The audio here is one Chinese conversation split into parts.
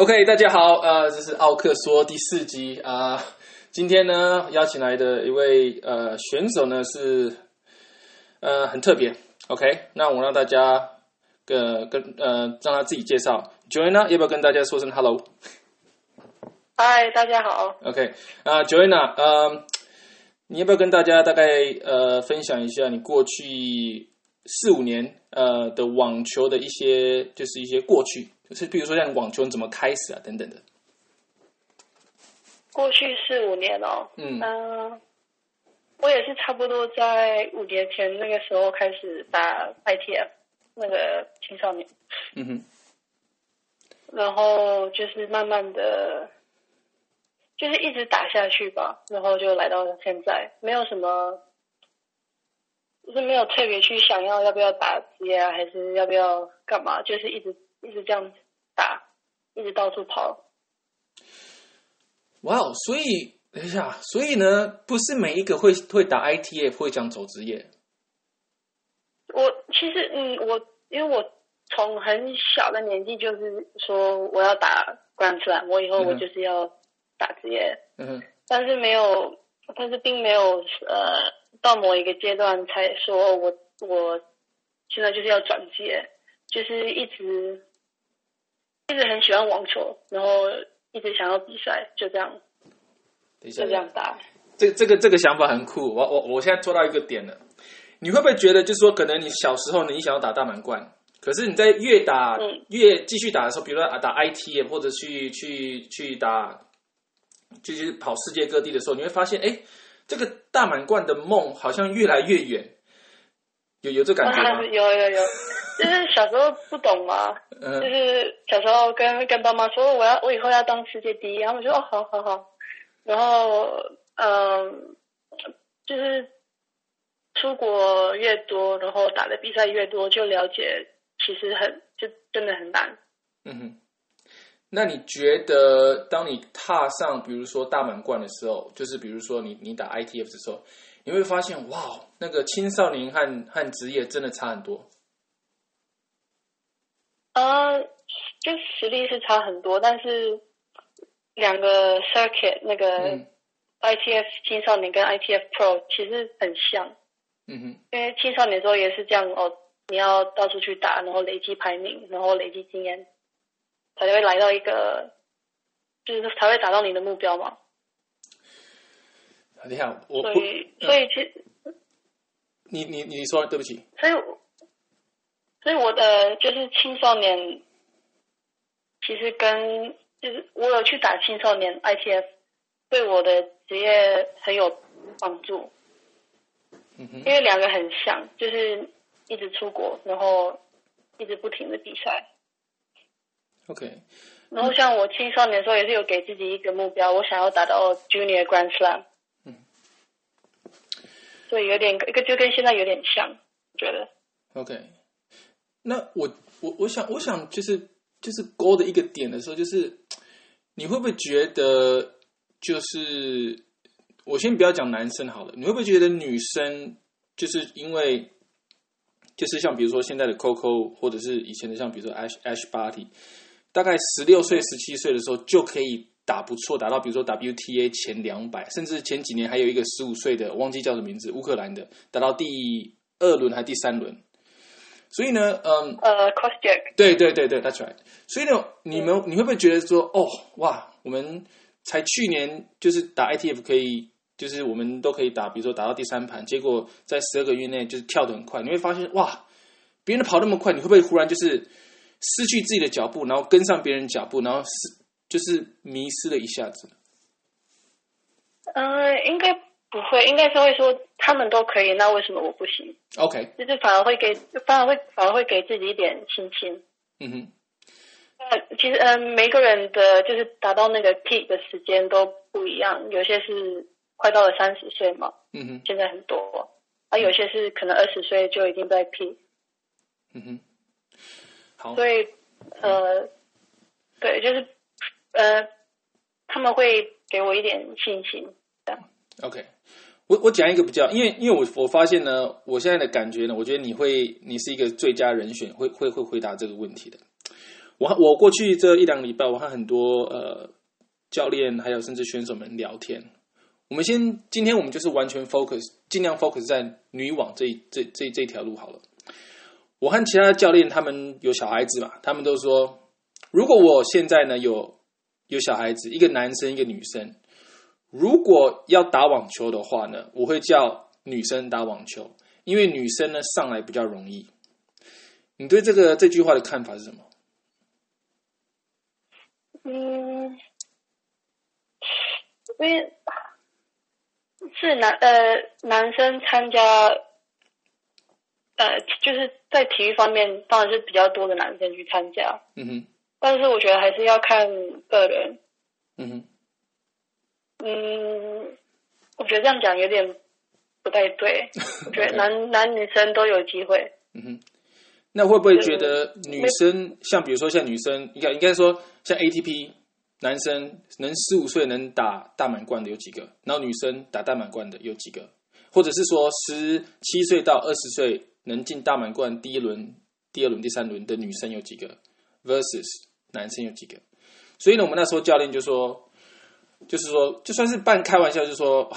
OK，大家好，呃，这是奥克说第四集啊、今天呢，邀请来的一位呃选手呢是呃很特别。OK，那我让大家跟跟呃让他自己介绍。Joanna 要不要跟大家说声 Hello？嗨，大家好。OK，啊、j o a n n a 呃，你要不要跟大家大概呃分享一下你过去四五年呃的网球的一些就是一些过去，就是比如说像网球你怎么开始啊？等等的。过去四五年哦，嗯。嗯、我也是差不多在五年前那个时候开始打 ITF 那个青少年，嗯哼，然后就是慢慢的，就是一直打下去吧，然后就来到现在，没有什么，就是没有特别去想要要不要打职业啊，还是要不要干嘛，就是一直一直这样一直到处跑。哇哦，所以等一下，所以呢，不是每一个会会打 ITF 会想走职业。我其实嗯，我因为我从很小的年纪就是说我要打 Grand Slam，我以后我嗯就是要打职业，嗯哼，但是没有，但是并没有呃到某一个阶段才说我我现在就是要转职业，就是一直一直很喜欢网球，然后一直想要比赛，就这样等一下就这，样打。这这个这个想法很酷。我我我现在做到一个点了，你会不会觉得，就是说，可能你小时候呢，你想要打大满贯，可是你在越打、嗯越继续打的时候，比如说啊打 ITF 或者去去去打，就是跑世界各地的时候，你会发现，哎，这个大满贯的梦好像越来越远。有有这感觉吗？有有有，就是小时候不懂嘛，就嗯是小时候跟跟爸妈说我要我以后要当世界第一，他们说哦好好好，然后嗯、就是出国越多，然后打的比赛越多，就了解其实很就真的很难。嗯哼，那你觉得，当你踏上比如说大满贯的时候，就是比如说你你打 ITF 的时候，你会发现，哇，那个青少年和和职业真的差很多。呃，就实力是差很多，但是两个 circuit 那个嗯 ITF 青少年跟 ITF Pro 其实很像。嗯哼，因为青少年时候也是这样哦，你要到处去打，然后累积排名，然后累积经验，才会来到一个，就是才会达到你的目标嘛。你好，我不，所以，所以其实，你你你说，对不起，所以我，所以我的就是青少年，其实跟就是我有去打青少年 ITF，对我的职业很有帮助。嗯哼，因为两个很像，就是一直出国，然后一直不停的比赛。，OK，然后像我青少年的时候，也是有给自己一个目标，我想要达到 Junior Grand Slam。对，有点一个就跟现在有点像，觉得。OK，那我我我想我想就是就是勾的一个点的时候，就是你会不会觉得就是我先不要讲男生好了，你会不会觉得女生就是因为就是像比如说现在的 Coco 或者是以前的像比如说 Ash Ash Barty，大概十六岁十七岁的时候就可以打不错，打到比如说 WTA 前两百，甚至前几年还有一个十五岁的忘记叫什么名字，乌克兰的打到第二轮还第三轮。所以呢，嗯，呃 c o s t Jack，对对对对，That's right。所以呢，你们你会不会觉得说，哦，哇，我们才去年就是打 ITF 可以，就是我们都可以打，比如说打到第三盘，结果在十二个月内就是跳得很快，你会发现，哇，别人跑那么快，你会不会忽然就是失去自己的脚步，然后跟上别人脚步，然后是就是迷失了一下子？呃，应该不会，应该是会说他们都可以，那为什么我不行？OK，就是反而会给，反而会反而会给自己一点信心。嗯哼，呃，其实嗯、呃每个人的就是达到那个 peak 的时间都不一样，有些是快到了三十岁嘛，嗯哼，现在很多，啊，有些是可能二十岁就已经在 peak，嗯哼，好，所以呃，对，就是呃，他们会给我一点信心，这样。OK，我我讲一个比较，因为因为我我发现呢，我现在的感觉呢，我觉得你会你是一个最佳人选，会会会回答这个问题的。我我过去这一两礼拜，我和很多呃教练还有甚至选手们聊天。我们先今天我们就是完全 focus，尽量 focus 在女网这这这这条路好了。我和其他教练他们有小孩子嘛，他们都说，如果我现在呢有有小孩子，一个男生一个女生，如果要打网球的话呢，我会叫女生打网球，因为女生呢上来比较容易。你对这个这句话的看法是什么？嗯，因为是男呃男生参加，呃就是在体育方面当然是比较多的男生去参加，嗯哼，但是我觉得还是要看个人。嗯哼，嗯，我觉得这样讲有点不太对。我觉得男男女生都有机会。嗯哼，那会不会觉得女生像比如说像女生，应该应该说像 ATP 男生能十五岁能打大满贯的有几个？然后女生打大满贯的有几个？或者是说十七岁到二十岁能进大满贯第一轮、第二轮、第三轮的女生有几个？versus 男生有几个？所以呢，我们那时候教练就说，就是说，就算是半开玩笑，就说，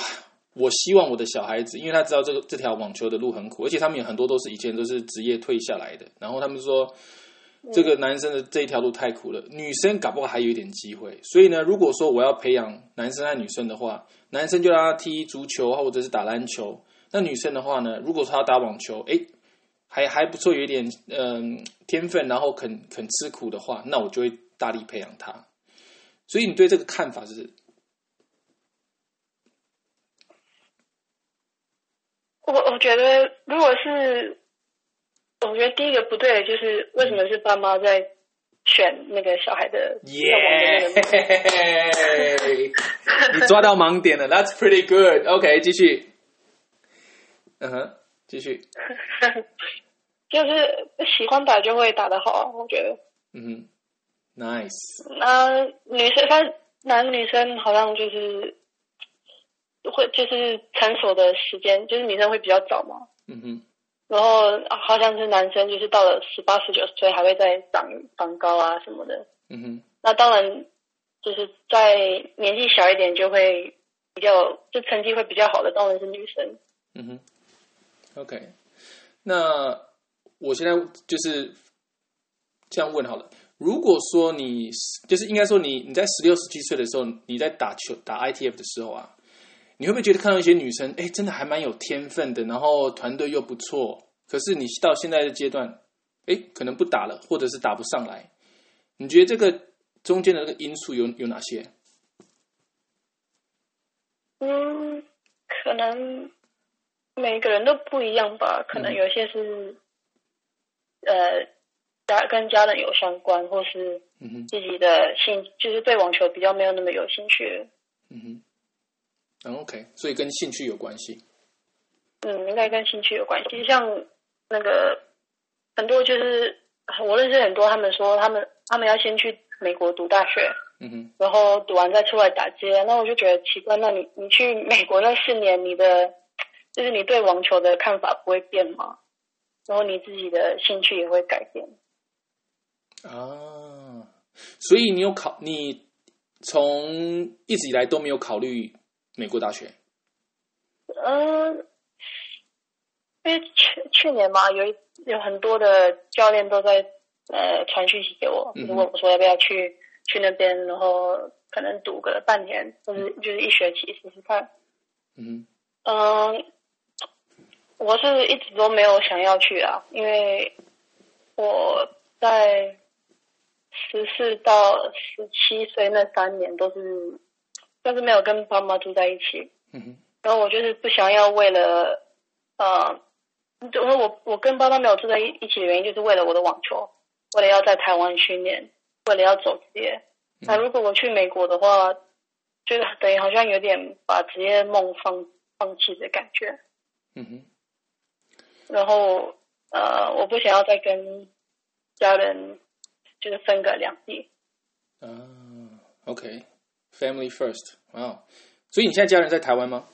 我希望我的小孩子，因为他知道这个这条网球的路很苦，而且他们有很多都是以前都是职业退下来的，然后他们说，这个男生的这一条路太苦了，女生搞不好还有一点机会。所以呢，如果说我要培养男生和女生的话，男生就让他踢足球或者是打篮球，那女生的话呢，如果说他打网球，诶，还还不错，有一点嗯、天分，然后肯肯吃苦的话，那我就会大力培养他。所以你对这个看法是？我我觉得，如果是，我觉得第一个不对的就是为什么是爸妈在选那个小孩的耶你抓到盲点了，That's pretty good。OK，继续。嗯哼，继续。就是喜欢打就会打得好啊，我觉得。嗯哼，Nice。那女生，她男女生好像就是会就是成熟的时间，就是女生会比较早嘛。嗯哼，然后好像是男生就是到了十八十九岁还会再长长高啊什么的。嗯哼，那当然就是在年纪小一点就会比较就成绩会比较好的，当然是女生。嗯哼。OK，那我现在就是这样问好了。如果说你就是应该说你你在十六十七岁的时候，你在打球打 ITF 的时候啊，你会不会觉得看到一些女生，哎，真的还蛮有天分的，然后团队又不错，可是你到现在的阶段，哎，可能不打了，或者是打不上来，你觉得这个中间的那个因素有有哪些？嗯，可能每个人都不一样吧，可能有些是、呃家跟家人有相关，或是嗯哼，自己的兴，就是对网球比较没有那么有兴趣。嗯哼，嗯 OK，所以跟兴趣有关系。嗯，应该跟兴趣有关系。像那个很多就是我认识很多，他们说他们他们要先去美国读大学，嗯哼，然后读完再出来打街。那我就觉得奇怪，那你你去美国那四年，你的就是你对网球的看法不会变吗？然后你自己的兴趣也会改变。啊，所以你有考，你从一直以来都没有考虑美国大学。嗯，因为去去年嘛，有一有很多的教练都在呃传讯息给我，问我说要不要去去那边，然后可能读个半年，或者就是一学期试试看。嗯嗯，我是一直都没有想要去啊，因为我在十四到十七岁那三年都是，但是没有跟爸妈住在一起。嗯哼，然后我就是不想要为了，呃，因为我我跟爸妈没有住在一一起的原因，就是为了我的网球，为了要在台湾训练，为了要走职业。那如果我去美国的话，就等于好像有点把职业梦放放弃的感觉。嗯哼，然后呃，我不想要再跟家人就是分隔两地。啊，OK，Family First，哇，所以你现在家人在台湾吗？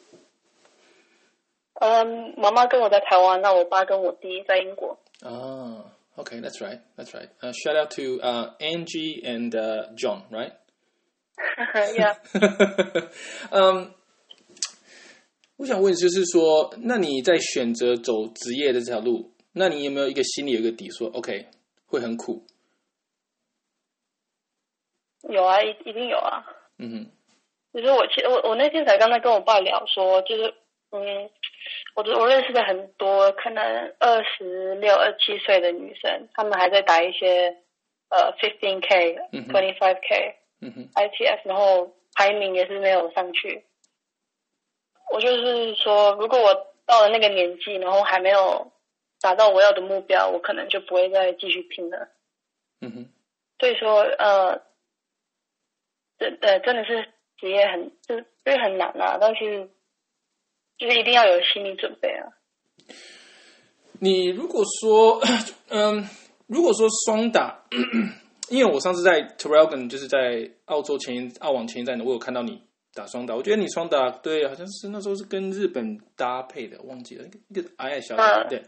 嗯，妈妈跟我在台湾，那我爸跟我弟在英国。啊 Okay, that's right. That's right. Uh, shout out to uh, Angie and uh, John, right? yeah，嗯，我想问，就是说，那你在选择走职业的这条路，那你有没有一个心里有一个底，说 OK 会很苦？有啊，一一定有啊。嗯哼，就是我其实我我那天才刚才跟我爸聊说，就是嗯，我我认识的很多可能二十六、二七岁的女生，她们还在打一些呃 fifteen k、twenty five k 嗯哼，ITF，然后排名也是没有上去。我就是说，如果我到了那个年纪，然后还没有达到我要的目标，我可能就不会再继续拼了。嗯哼，所以说，呃，真呃真的是职业很就是因为很难啊，但是就是一定要有心理准备啊。你如果说，嗯，如果说双打，因为我上次在 Terrelgan 就是在澳洲前一澳网前一站的，我有看到你打双打，我觉得你双打对，好像是那时候是跟日本搭配的，忘记了一个一个矮矮小小对。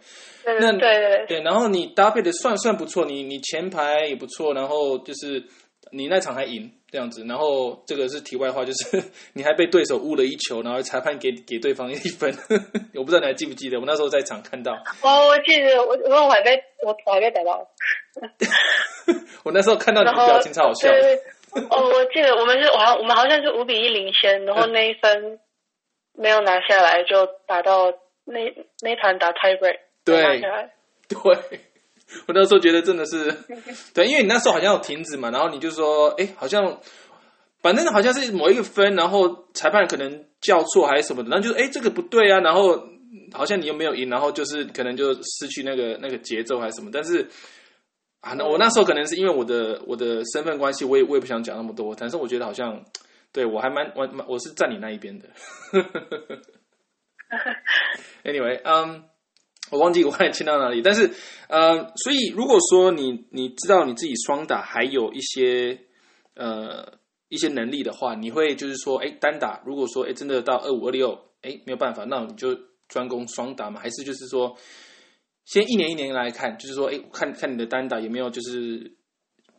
对。那对对对，对，然后你搭配的算算不错，你你前排也不错，然后就是你那场还赢这样子，然后这个是题外话，就是你还被对手误了一球，然后裁判给给对方一分，我不知道你还记不记得，我那时候在场看到，哦，我记得我我我还被我头还被逮到，我那时候看到你的表情超好笑，对对 哦，我记得我们是我好我们好像是五比一领先，然后那一分没有拿下来，就打到那那盘打 tie break，对。对。我那时候觉得真的是，对，因为你那时候好像有停止嘛，然后你就说，哎，好像，反正好像是某一个分，然后裁判可能叫错还是什么的，然后就说，哎，这个不对啊，然后好像你又没有赢，然后就是可能就失去那个那个节奏还是什么，但是啊，那我那时候可能是因为我的我的身份关系，我也我也不想讲那么多，但是我觉得好像对我还蛮我蛮我是站你那一边的。anyway，嗯、我忘记我刚才听到哪里，但是呃，所以如果说你你知道你自己双打还有一些呃一些能力的话，你会就是说，哎，单打如果说哎真的到二五二六，哎没有办法，那你就专攻双打嘛？还是就是说，先一年一年来看，就是说，哎，看看你的单打有没有就是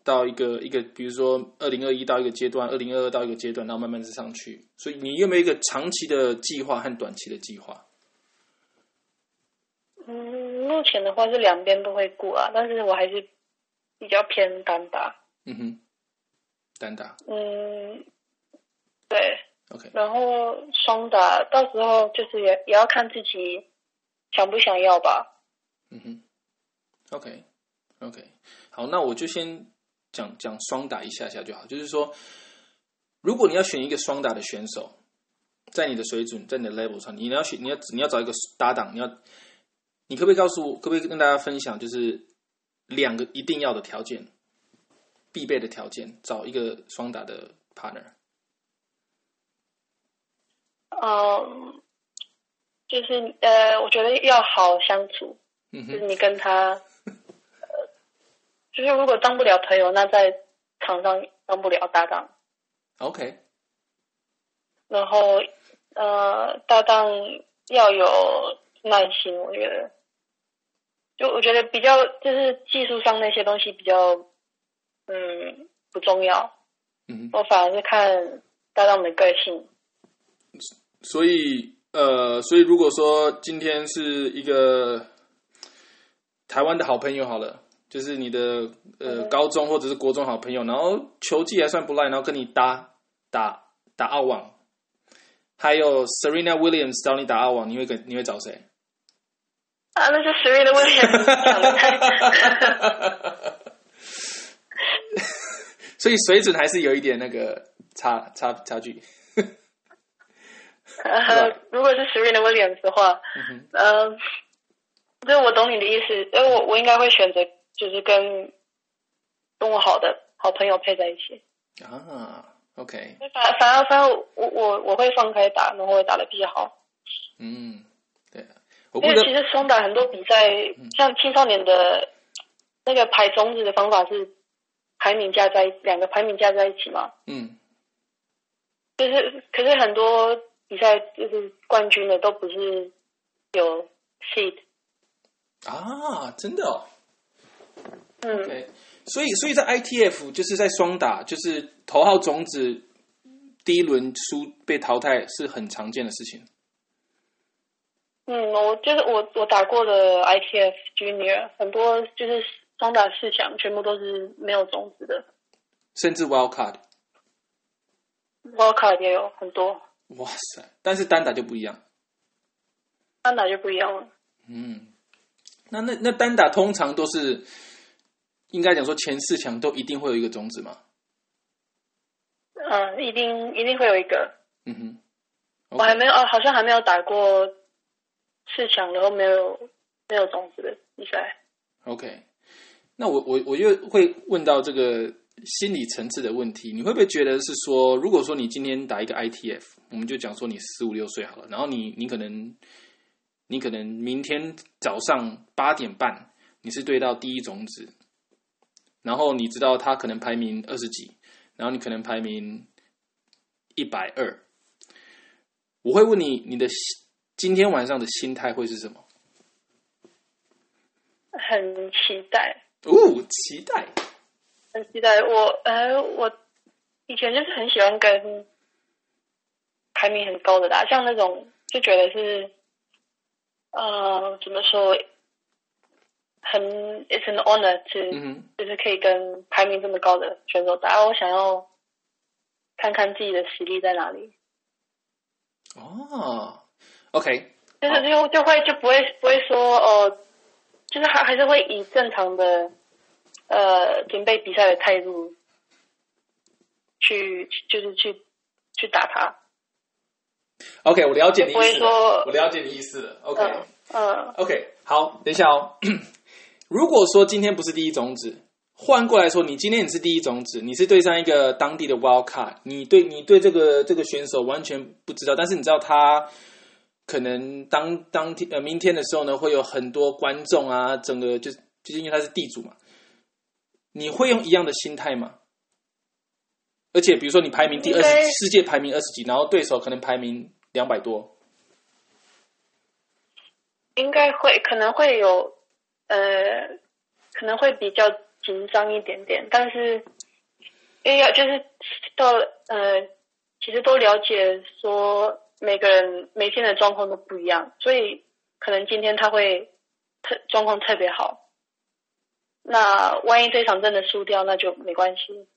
到一个一个，比如说二零二一到一个阶段，二零二二到一个阶段，然后慢慢的上去。所以你有没有一个长期的计划和短期的计划？嗯，目前的话是两边都会顾啊，但是我还是比较偏单打。嗯哼，单打嗯，对，，OK，然后双打到时候就是也也要看自己想不想要吧。嗯哼，OK，OK，好，那我就先讲讲双打一下下就好。就是说，如果你要选一个双打的选手，在你的水准，在你的 level 上，你要选，你要你要找一个搭档，你要，你可不可以告诉我，可不可以跟大家分享，就是两个一定要的条件，必备的条件，找一个双打的 partner。嗯，就是呃，我觉得要好相处，就是你跟他，呃，就是如果当不了朋友，那在场上当不了搭档。，OK，然后呃，搭档要有耐心，我觉得，就我觉得比较就是技术上那些东西比较，嗯，不重要，嗯哼。我反而是看搭档的个性。所以呃，所以如果说今天是一个台湾的好朋友好了，就是你的呃嗯高中或者是国中好朋友，然后球技还算不赖，然后跟你打打打澳网，还有 Serena Williams 找你打澳网，你会跟你会找谁？啊，那是 Serena Williams 所以水准还是有一点那个差差差距。呃，如果是 Serena Williams 的话，嗯就是我懂你的意思，因为我我应该会选择就是跟跟我好的好朋友配在一起。啊，OK，反反而反而我我我会放开打，然后会打的比较好。嗯，对，我因为其实双打很多比赛，像青少年的那个排种子的方法是排名加在两个排名加在一起嘛，嗯。就是可是很多比赛就是冠军的都不是有 seed，啊，真的哦，嗯，对，所以所以在 ITF 就是在双打，就是头号种子第一轮输被淘汰是很常见的事情。嗯，我就是我我打过的 ITF Junior 很多就是双打四强，全部都是没有种子的甚至 Wild Card，，World Card 也有很多，哇塞！但是单打就不一样。单打就不一样了。嗯，那那那单打通常都是应该讲说前四强都一定会有一个种子嘛。嗯，一定一定会有一个。嗯哼，我还没有哦，好像还没有打过四强，然后没有没有种子的比赛。OK，那我我我又会问到这个心理层次的问题，你会不会觉得是说，如果说你今天打一个 ITF，我们就讲说你十五六岁好了，然后你你可能你可能明天早上八点半你是对到第一种子，然后你知道他可能排名二十几，然后你可能排名一百二，我会问你你的心今天晚上的心态会是什么？很期待，哦，期待。很期待。我呃，我以前就是很喜欢跟排名很高的打，像那种就觉得是呃，怎么说，很 it's an honor to、嗯。就是可以跟排名这么高的选手打。我想要看看自己的实力在哪里，哦，OK，就是就就会就不会不会说哦，就是还还是会以正常的呃准备比赛的态度去就是去去打他。OK，我了解你意思了，我了解你意思了。OK，OK，、嗯嗯，好，等一下哦。如果说今天不是第一种子，换过来说，你今天你是第一种子，你是对上一个当地的 Wild Card，你对你对这个这个选手完全不知道，但是你知道他可能当当天呃明天的时候呢，会有很多观众啊，整个就是就是因为他是地主嘛，你会用一样的心态吗？而且比如说你排名第二十，世界排名二十几，然后对手可能排名两百多，应该会可能会有呃可能会比较紧张一点点，但是因为要就是到呃其实都了解说每个人每天的状况都不一样，所以可能今天他会特状况特别好，那万一这场真的输掉，那就没关系。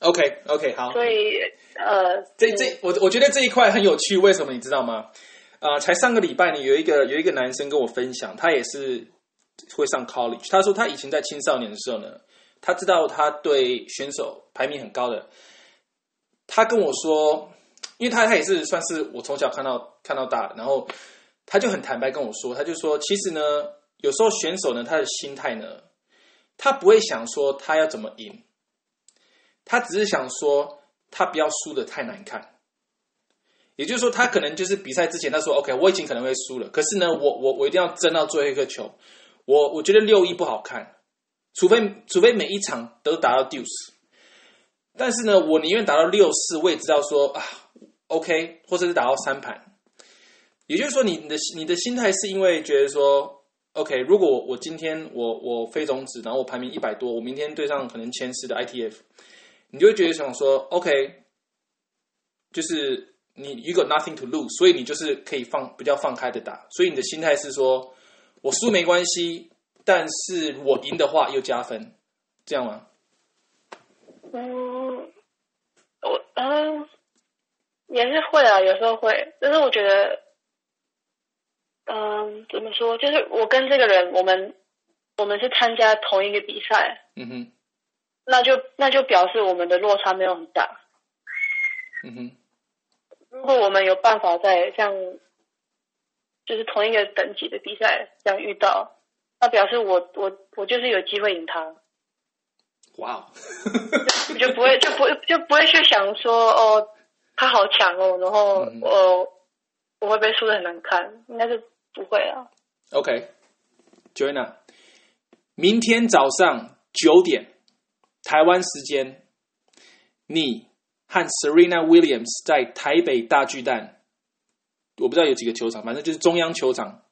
OK OK 好，所以呃，嗯这这我我觉得这一块很有趣，为什么你知道吗？啊、才上个礼拜呢，有一个有一个男生跟我分享，他也是会上 college。他说他以前在青少年的时候呢，他知道他对选手排名很高的，他跟我说，因为他他也是算是我从小看到看到大的，然后他就很坦白跟我说，他就说，其实呢，有时候选手呢，他的心态呢，他不会想说他要怎么赢，他只是想说他不要输的太难看。也就是说，他可能就是比赛之前他说 OK，我已经可能会输了，可是呢，我我我一定要争到最后一颗球。我我觉得六一不好看，除非除非每一场都打到 deuce。但是呢，我宁愿打到六四，我也知道说啊 OK，或者是打到三盘。也就是说，你的你的心态是因为觉得说 OK，如果我今天我我非种子，然后我排名一百多，我明天对上可能前十的 ITF，你就会觉得想说 OK，就是你 you got nothing to lose，所以你就是可以放比较放开的打，所以你的心态是说我输没关系，但是我赢的话又加分，这样吗？嗯，我嗯也是会啊，有时候会，但是我觉得，嗯，怎么说？就是我跟这个人，我们我们是参加同一个比赛，嗯哼，那就那就表示我们的落差没有很大。嗯哼，如果我们有办法在像就是同一个等级的比赛这样遇到，那表示我我我就是有机会赢他，哇哦，就不会就不会就不会去想说哦他好强哦，然后嗯。我、我会被输的很难看，应该是不会啊。OK，Joanna，、明天早上九点台湾时间，你和 Serena Williams 在台北大巨蛋，我不知道有几个球场，反正就是中央球场。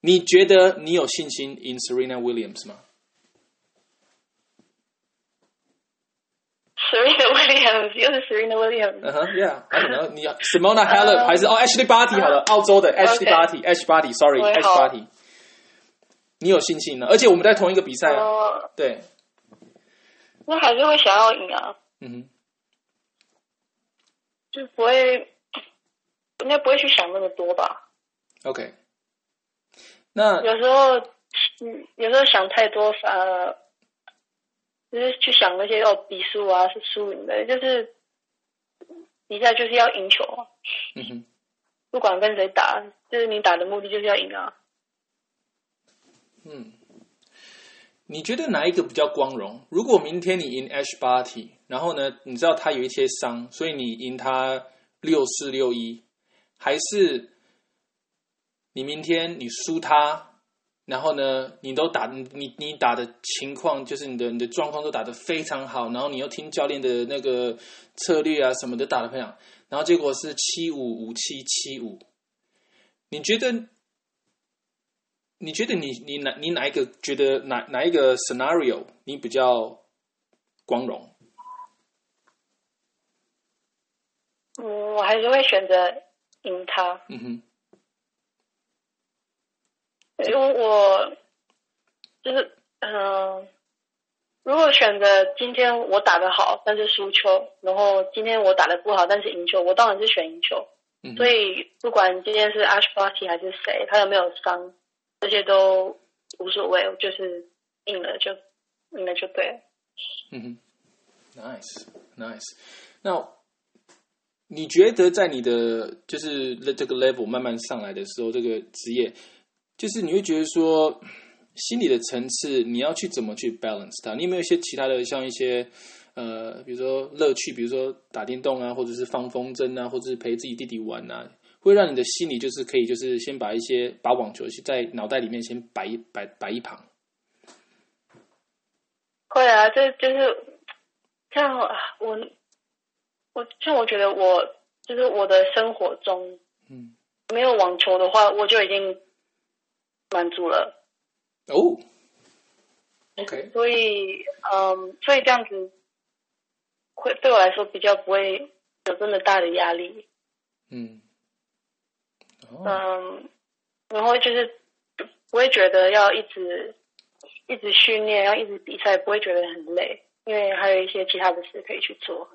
你觉得你有信心 in Serena Williams 吗？Serena Williams 又是 Serena Williams，嗯哼，Yeah，I don't know，你 Simona Halep 还是哦 Ashley Barty 好了，澳洲的 Ashley Barty，Ash Barty，Sorry，Ash 好 Barty，你有信心呢？而且我们在同一个比赛啊，呃，对，那还是会想要赢啊，嗯哼，就不会，应该不会去想那么多吧。OK，那有时候，嗯，有时候想太多反而就是去想那些哦比数啊是输赢的，就是比赛就是要赢球啊，嗯哼，不管跟谁打，就是你打的目的就是要赢啊。嗯，你觉得哪一个比较光荣？如果明天你赢 Ash Barty，然后呢，你知道他有一些伤，所以你赢他六四六一，还是你明天你输他，然后呢，你都打你你打的情况就是你的你的状况都打得非常好，然后你又听教练的那个策略啊什么的打得非常，然后结果是七五五七七五，你觉得？你觉得你你哪你哪一个觉得哪哪一个 scenario 你比较光荣？嗯，我还是会选择赢他，嗯哼，因为我就是嗯、呃如果选择今天我打得好，但是输球，然后今天我打得不好，但是赢球，我当然是选赢球。嗯所以不管今天是 Ash Party 还是谁，他有没有伤，这些都无所谓，就是赢了就赢了就对了。嗯哼，nice nice。那你觉得在你的就是这个 level 慢慢上来的时候，这个职业，就是你会觉得说心理的层次，你要去怎么去 balance 它？你有没有一些其他的，像一些呃，比如说乐趣，比如说打电动啊，或者是放风筝啊，或者是陪自己弟弟玩啊，会让你的心里就是可以，就是先把一些把网球在脑袋里面先摆一摆摆一旁。会啊，这就是像啊我我像我觉得我就是我的生活中嗯，没有网球的话，我就已经满足了。哦，OK，所以，嗯，所以这样子会对我来说比较不会有这么大的压力。嗯，哦，嗯，然后就是不不会觉得要一直一直训练，要一直比赛，不会觉得很累，因为还有一些其他的事可以去做，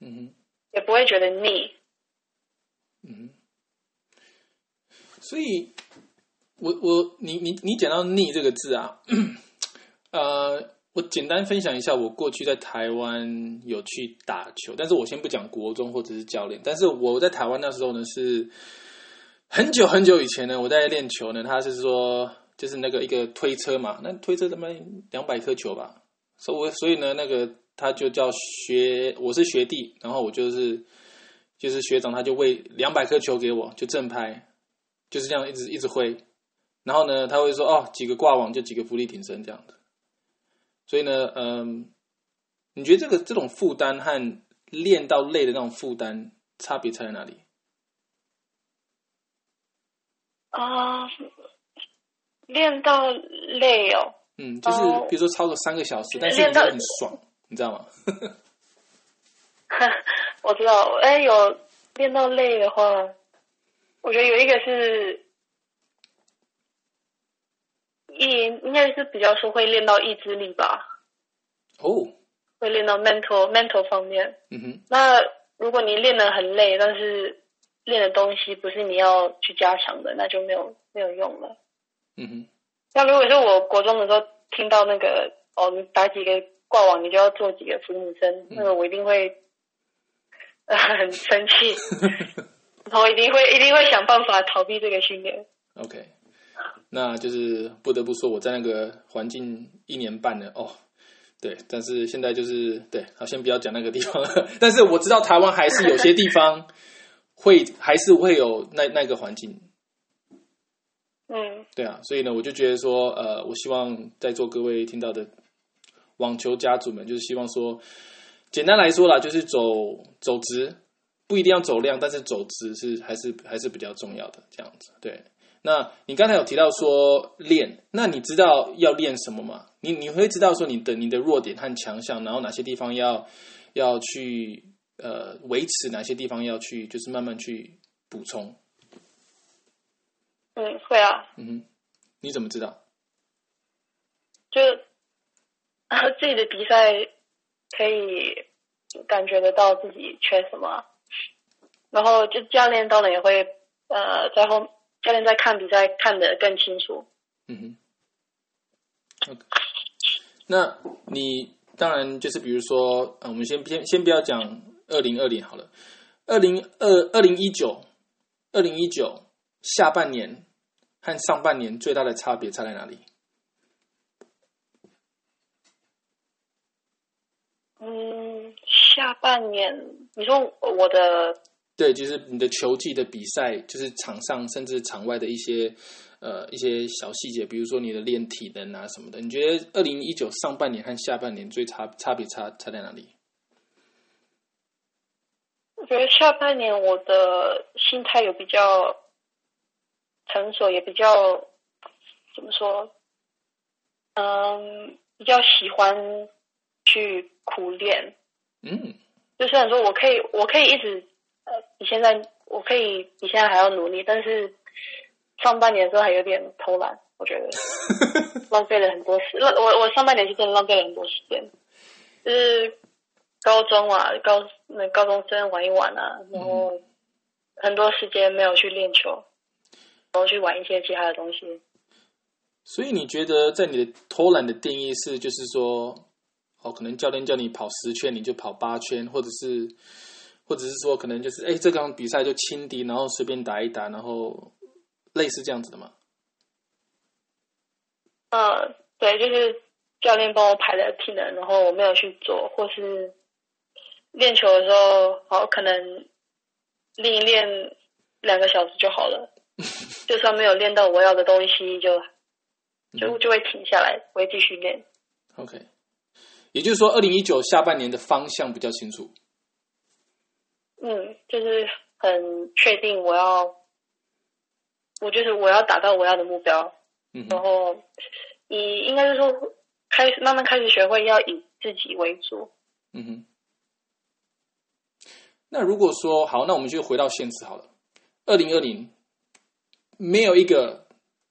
嗯哼。也不会觉得腻。嗯，所以，我我你你你讲到“腻”这个字啊，呃，我简单分享一下，我过去在台湾有去打球，但是我先不讲国中或者是教练，但是我在台湾那时候呢是很久很久以前呢，我在练球呢，他是说就是那个一个推车嘛，那推车他妈两百颗球吧，所以我所以呢那个他就叫学，我是学弟，然后我就是。就是学长，他就喂两百颗球给我，就正拍，就是这样一直一直挥。然后呢，他会说哦，几个挂网就几个浮力挺身这样子。所以呢，嗯，你觉得这个这种负担和练到累的那种负担差别差在哪里？啊、练到累哦，嗯，就是哦比如说超过三个小时，但是你练到很爽，你知道吗？我知道，哎，有练到累的话，我觉得有一个是意，应该是比较说会练到意志力吧，哦，会练到 mental mental 方面。嗯哼，那如果你练得很累，但是练的东西不是你要去加强的，那就没有没有用了。嗯哼，那如果是我国中的时候听到那个哦，你打几个挂网，你就要做几个俯卧撑，那个我一定会、呃、很生气，然后一定会一定会想办法逃避这个训练。OK，那就是不得不说，我在那个环境一年半了哦。对，但是现在就是对，好，先不要讲那个地方了。但是我知道台湾还是有些地方会还是会有那那个环境，嗯，对啊，所以呢，我就觉得说，呃，我希望在座各位听到的网球家族们，就是希望说，简单来说啦，就是走走直，不一定要走量，但是走直是还是还是比较重要的，这样子。对，那你刚才有提到说练，那你知道要练什么吗？你你会知道说你的你的弱点和强项，然后哪些地方要要去呃维持，哪些地方要去就是慢慢去补充。嗯，会啊。嗯哼，你怎么知道？就 自己的比赛可以感觉得到自己缺什么，然后就教练当然也会呃在后教练在看比赛看得更清楚。嗯哼。那你当然就是比如说，呃，我们先先先不要讲二零二零好了，二零二二零一九，二零一九下半年和上半年最大的差别差在哪里？嗯，下半年你说我的对，就是你的球技的比赛，就是场上甚至场外的一些呃一些小细节，比如说你的练体能啊什么的。你觉得二零一九上半年和下半年最差差别差差在哪里？我觉得下半年我的心态有比较成熟，也比较怎么说？嗯，比较喜欢去苦练。嗯，就虽然说我可以，我可以一直呃比现在我可以比现在还要努力，但是上半年的时候还有点偷懒，我觉得 浪费了很多时。浪我我上半年是真的浪费了很多时间，就是高中啊，高那高中生玩一玩啊，然后很多时间没有去练球，然后去玩一些其他的东西。所以你觉得在你的偷懒的定义是，就是说，哦，可能教练叫你跑十圈，你就跑八圈，或者是，或者是说，可能就是，哎，这场比赛就轻敌，然后随便打一打，然后类似这样子的吗？嗯，对，就是教练帮我排的体能，然后我没有去做，或是练球的时候，好可能练一练两个小时就好了，就算没有练到我要的东西，就就就会停下来，我会继续练。OK，也就是说，二零一九下半年的方向比较清楚。嗯，就是很确定我要，我就是我要达到我要的目标，嗯，然后以应该是说开始慢慢开始学会要以自己为主。嗯哼。那如果说好，那我们就回到现实好了。二零二零没有一个，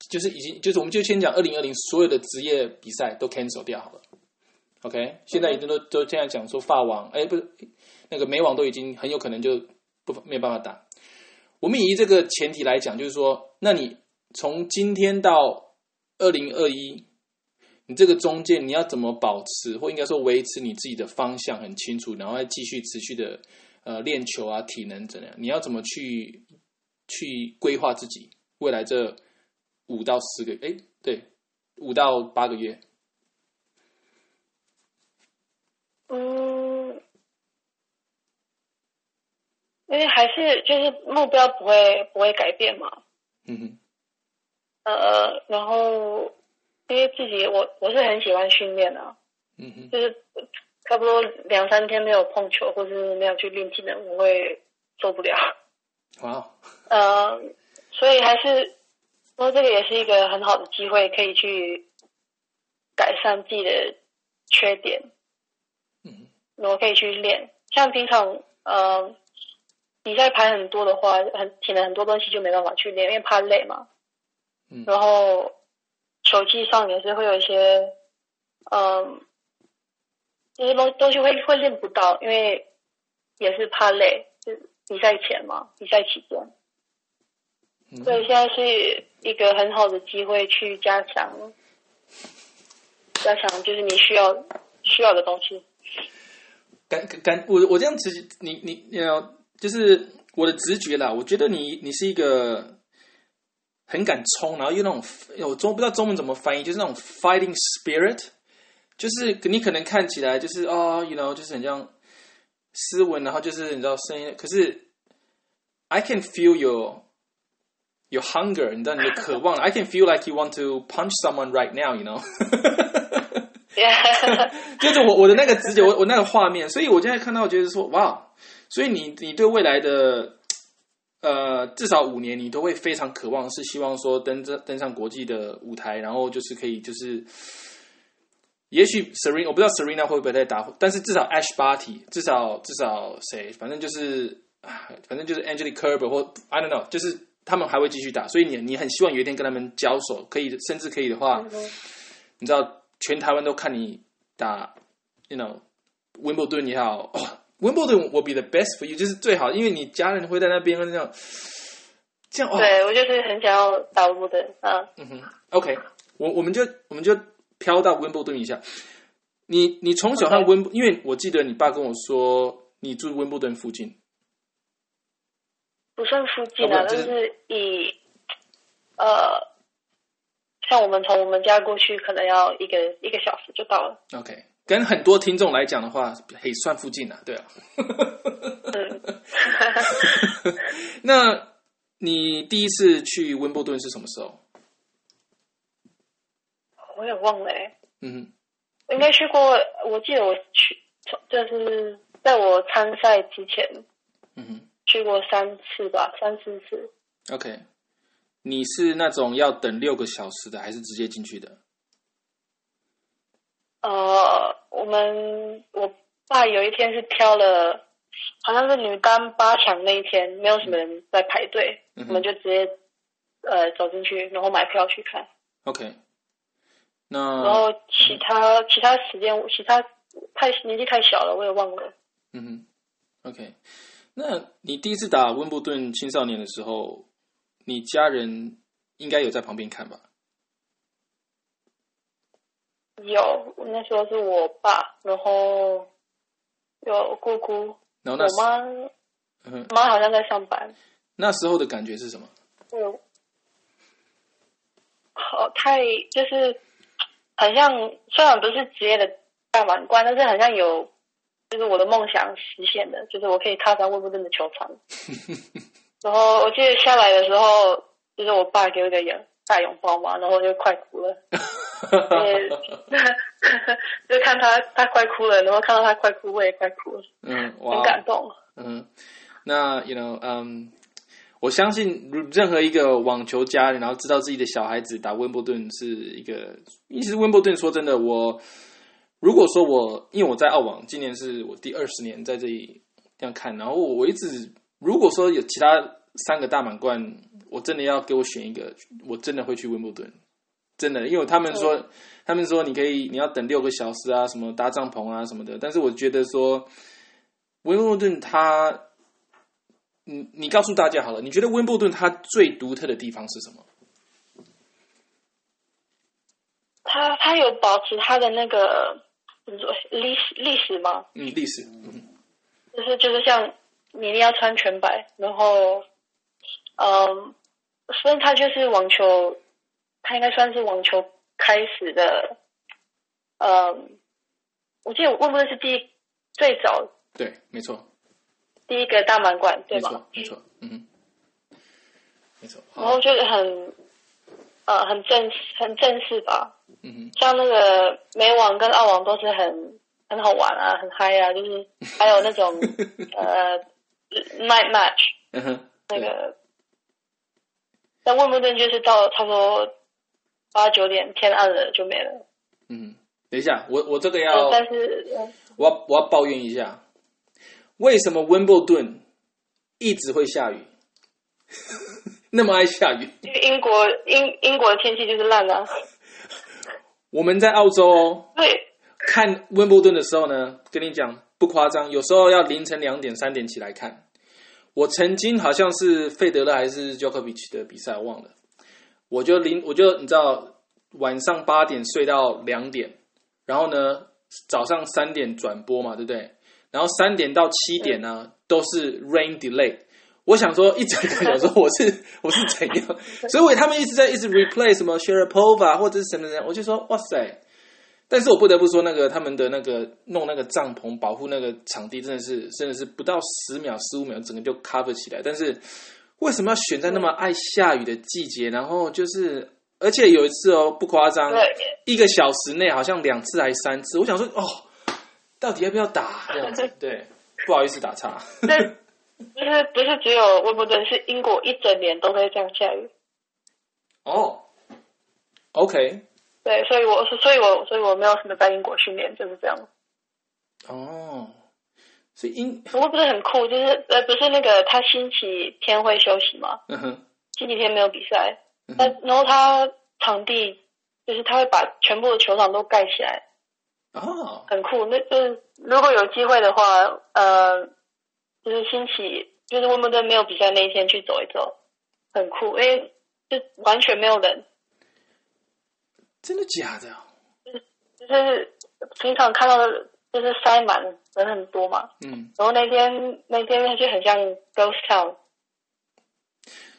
就是已经就是我们就先讲二零二零所有的职业比赛都 cancel 掉好了。OK，现在已经都都这样讲说法网，哎，不是那个美网都已经很有可能就不没有办法打。我们以这个前提来讲，就是说，那你从今天到二零二一，你这个中间你要怎么保持，或应该说维持你自己的方向很清楚，然后再继续持续的呃练球啊，体能怎样？你要怎么去去规划自己未来这五到十个？哎，对，五到八个月。嗯，因为还是就是目标不会不会改变嘛。嗯哼，呃，然后因为自己我我是很喜欢训练的、嗯哼，就是差不多两三天没有碰球或是没有去练体能，我会受不了。哇哦，呃，所以还是说这个也是一个很好的机会，可以去改善自己的缺点，嗯然后可以去练。像平常呃比赛排很多的话，很体能很多东西就没办法去练，因为怕累嘛。嗯然后球技上也是会有一些，嗯，这些东东西会会练不到，因为也是怕累，就是比赛前嘛，比赛期间。嗯所以现在是一个很好的机会去加强，加强就是你需要需要的东西。感感我我这样直你你要就是我的直觉啦，我觉得你你是一个很敢冲，然后又那种我中不知道中文怎么翻译，就是那种 fighting spirit，就是你可能看起来就是哦，you know，就是很像斯文，然后就是你知道声音，可是 I can feel your your hunger，你知道你的渴望，I can feel like you want to punch someone right now，you know。就是我我的那个直觉，我我那个画面，所以我现在看到，觉得说哇，所以你你对未来的呃，至少五年，你都会非常渴望，是希望说登登登上国际的舞台，然后就是可以就是，也许 Serena 我不知道 Serena 会不会再打，但是至少 Ash Barty，至少至少谁，反正就是，啊反正就是 Angelique Kerber 或 I don't know，就是他们还会继续打，所以你你很希望有一天跟他们交手，可以甚至可以的话，嗯你知道全台湾都看你打，you know，温布顿也好，哦，温布顿 will be the best for you，就是最好，因为你家人会在那边，这样，这样哦，对我就是很想要打温布顿啊。嗯哼，OK，我我们就我们就飘到温布顿一下。你你从小和 OK 温布因为我记得你爸跟我说你住温布顿附近，不算附近啊，哦不就就是是以呃，像我们从我们家过去，可能要一个一个小时就到了。OK，跟很多听众来讲的话，嘿，算附近啊，对啊。嗯，那你第一次去温布顿是什么时候？我也忘了、欸，嗯哼，应该去过。我记得我去，就是在我参赛之前嗯哼去过三次吧，三四次。，OK。你是那种要等六个小时的，还是直接进去的？呃，我们我爸有一天是挑了，好像是女单八强那一天，没有什么人在排队，嗯我们就直接呃走进去，然后买票去看。OK。然后其他、其他时间，其他太年纪太小了，我也忘了。嗯哼，OK。那你第一次打温布顿青少年的时候，你家人应该有在旁边看吧？有，那时候是我爸，然后有姑姑，然后那时我妈嗯妈好像在上班。那时候的感觉是什么？嗯，好，太就是很像，虽然不是职业的大满贯，但是很像有，就是我的梦想实现的，就是我可以踏上温布顿的球场。然后我记得下来的时候，就是我爸给我一个拥大拥抱嘛，然后我就快哭了。对，就看他他快哭了，然后看到他快哭，我也快哭了，嗯，很，感动。嗯，那 you know，嗯，我相信任何一个网球家，然后知道自己的小孩子打温布顿是一个，其实温布顿说真的，我如果说我因为我在澳网，今年是我第二十年在这里这样看，然后我一直如果说有其他三个大满贯，我真的要给我选一个，我真的会去温布顿。真的，因为他们说，他们说你可以，你要等六个小时啊，什么搭帐篷啊什么的。但是我觉得说，温布顿它，你你告诉大家好了，你觉得温布顿它最独特的地方是什么？他他有保持他的那个怎么说历史历史吗？嗯，历史，嗯就是就是像你一定要穿全白，然后，嗯，所以他就是网球，他应该算是网球开始的，嗯，我记得温布顿是第一最早对，没错，第一个大满贯，对吧？没错，没错，嗯。哼，没错，然后就是很，呃，很正式很正式吧，嗯哼，像那个美网跟澳网都是很很好玩啊，很嗨啊，就是还有那种 呃 night match 嗯哼，那个，但温布顿就是到差不多八九点天暗了就没了，嗯，等一下，我我这个要，但是呃我要我要抱怨一下，为什么温布顿一直会下雨？那么爱下雨？因为英国英英国的天气就是烂啊，我们在澳洲哦，对，看温布顿的时候呢，跟你讲不夸张，有时候要凌晨两点、三点起来看。我曾经好像是费德勒还是 Djokovic 的比赛，我忘了。我就凌，我就你知道，晚上八点睡到两点，然后呢，早上三点转播嘛，对不对？然后三点到七点呢，都是 rain delay。我想说，一整个想说我是 我是怎样，所以我他们一直在一直 replay 什么 Sharapova 或者是什么人，我就说哇塞。但是我不得不说，那个他们的那个弄那个帐篷保护那个场地，真的是真的是不到十秒十五秒，整个就 cover 起来。但是为什么要选在那么爱下雨的季节？然后就是，而且有一次哦，不夸张，一个小时内好像两次还三次。我想说，哦，到底要不要打？这样子？对，不好意思打岔。但不是不是只有温布顿，是英国一整年都会这样下雨。哦，OK，对，所以我是所以我所以我没有什么在英国训练，就是这样。哦，所以英不过不是很酷，就是呃，不是那个他星期天会休息嘛，嗯哼，星期天没有比赛，嗯那然后他场地就是他会把全部的球场都盖起来，哦，很酷。那就是如果有机会的话，呃，就是星期就是温布顿没有比赛那一天去走一走，很酷，因为就完全没有人，真的假的？就是平常看到的就是塞满人很多嘛，嗯，然后那天那天就很像 ghost town。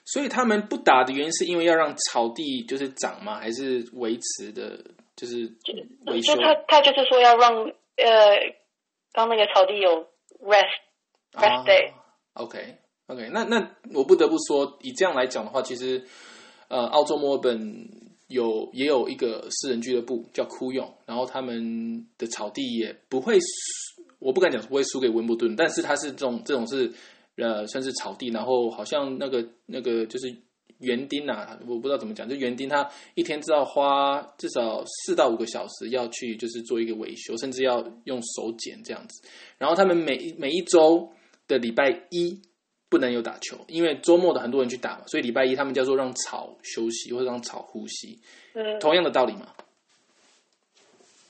所以他们不打的原因是因为要让草地就是长吗？还是维持的，就是维修就？他他就是说要让呃，刚那个草地有 rest rest day，、OK OK，那那我不得不说，以这样来讲的话，其实呃，澳洲墨尔本有也有一个私人俱乐部叫酷用，然后他们的草地也不会输，我不敢讲不会输给温布顿，但是它是这种这种是呃算是草地，然后好像那个那个就是园丁啊，我不知道怎么讲，就园丁他一天至少花至少四到五个小时要去就是做一个维修，甚至要用手剪这样子，然后他们每一每一周的礼拜一不能有打球，因为周末的很多人去打嘛，所以礼拜一他们叫做让草休息或者让草呼吸，嗯。同样的道理嘛。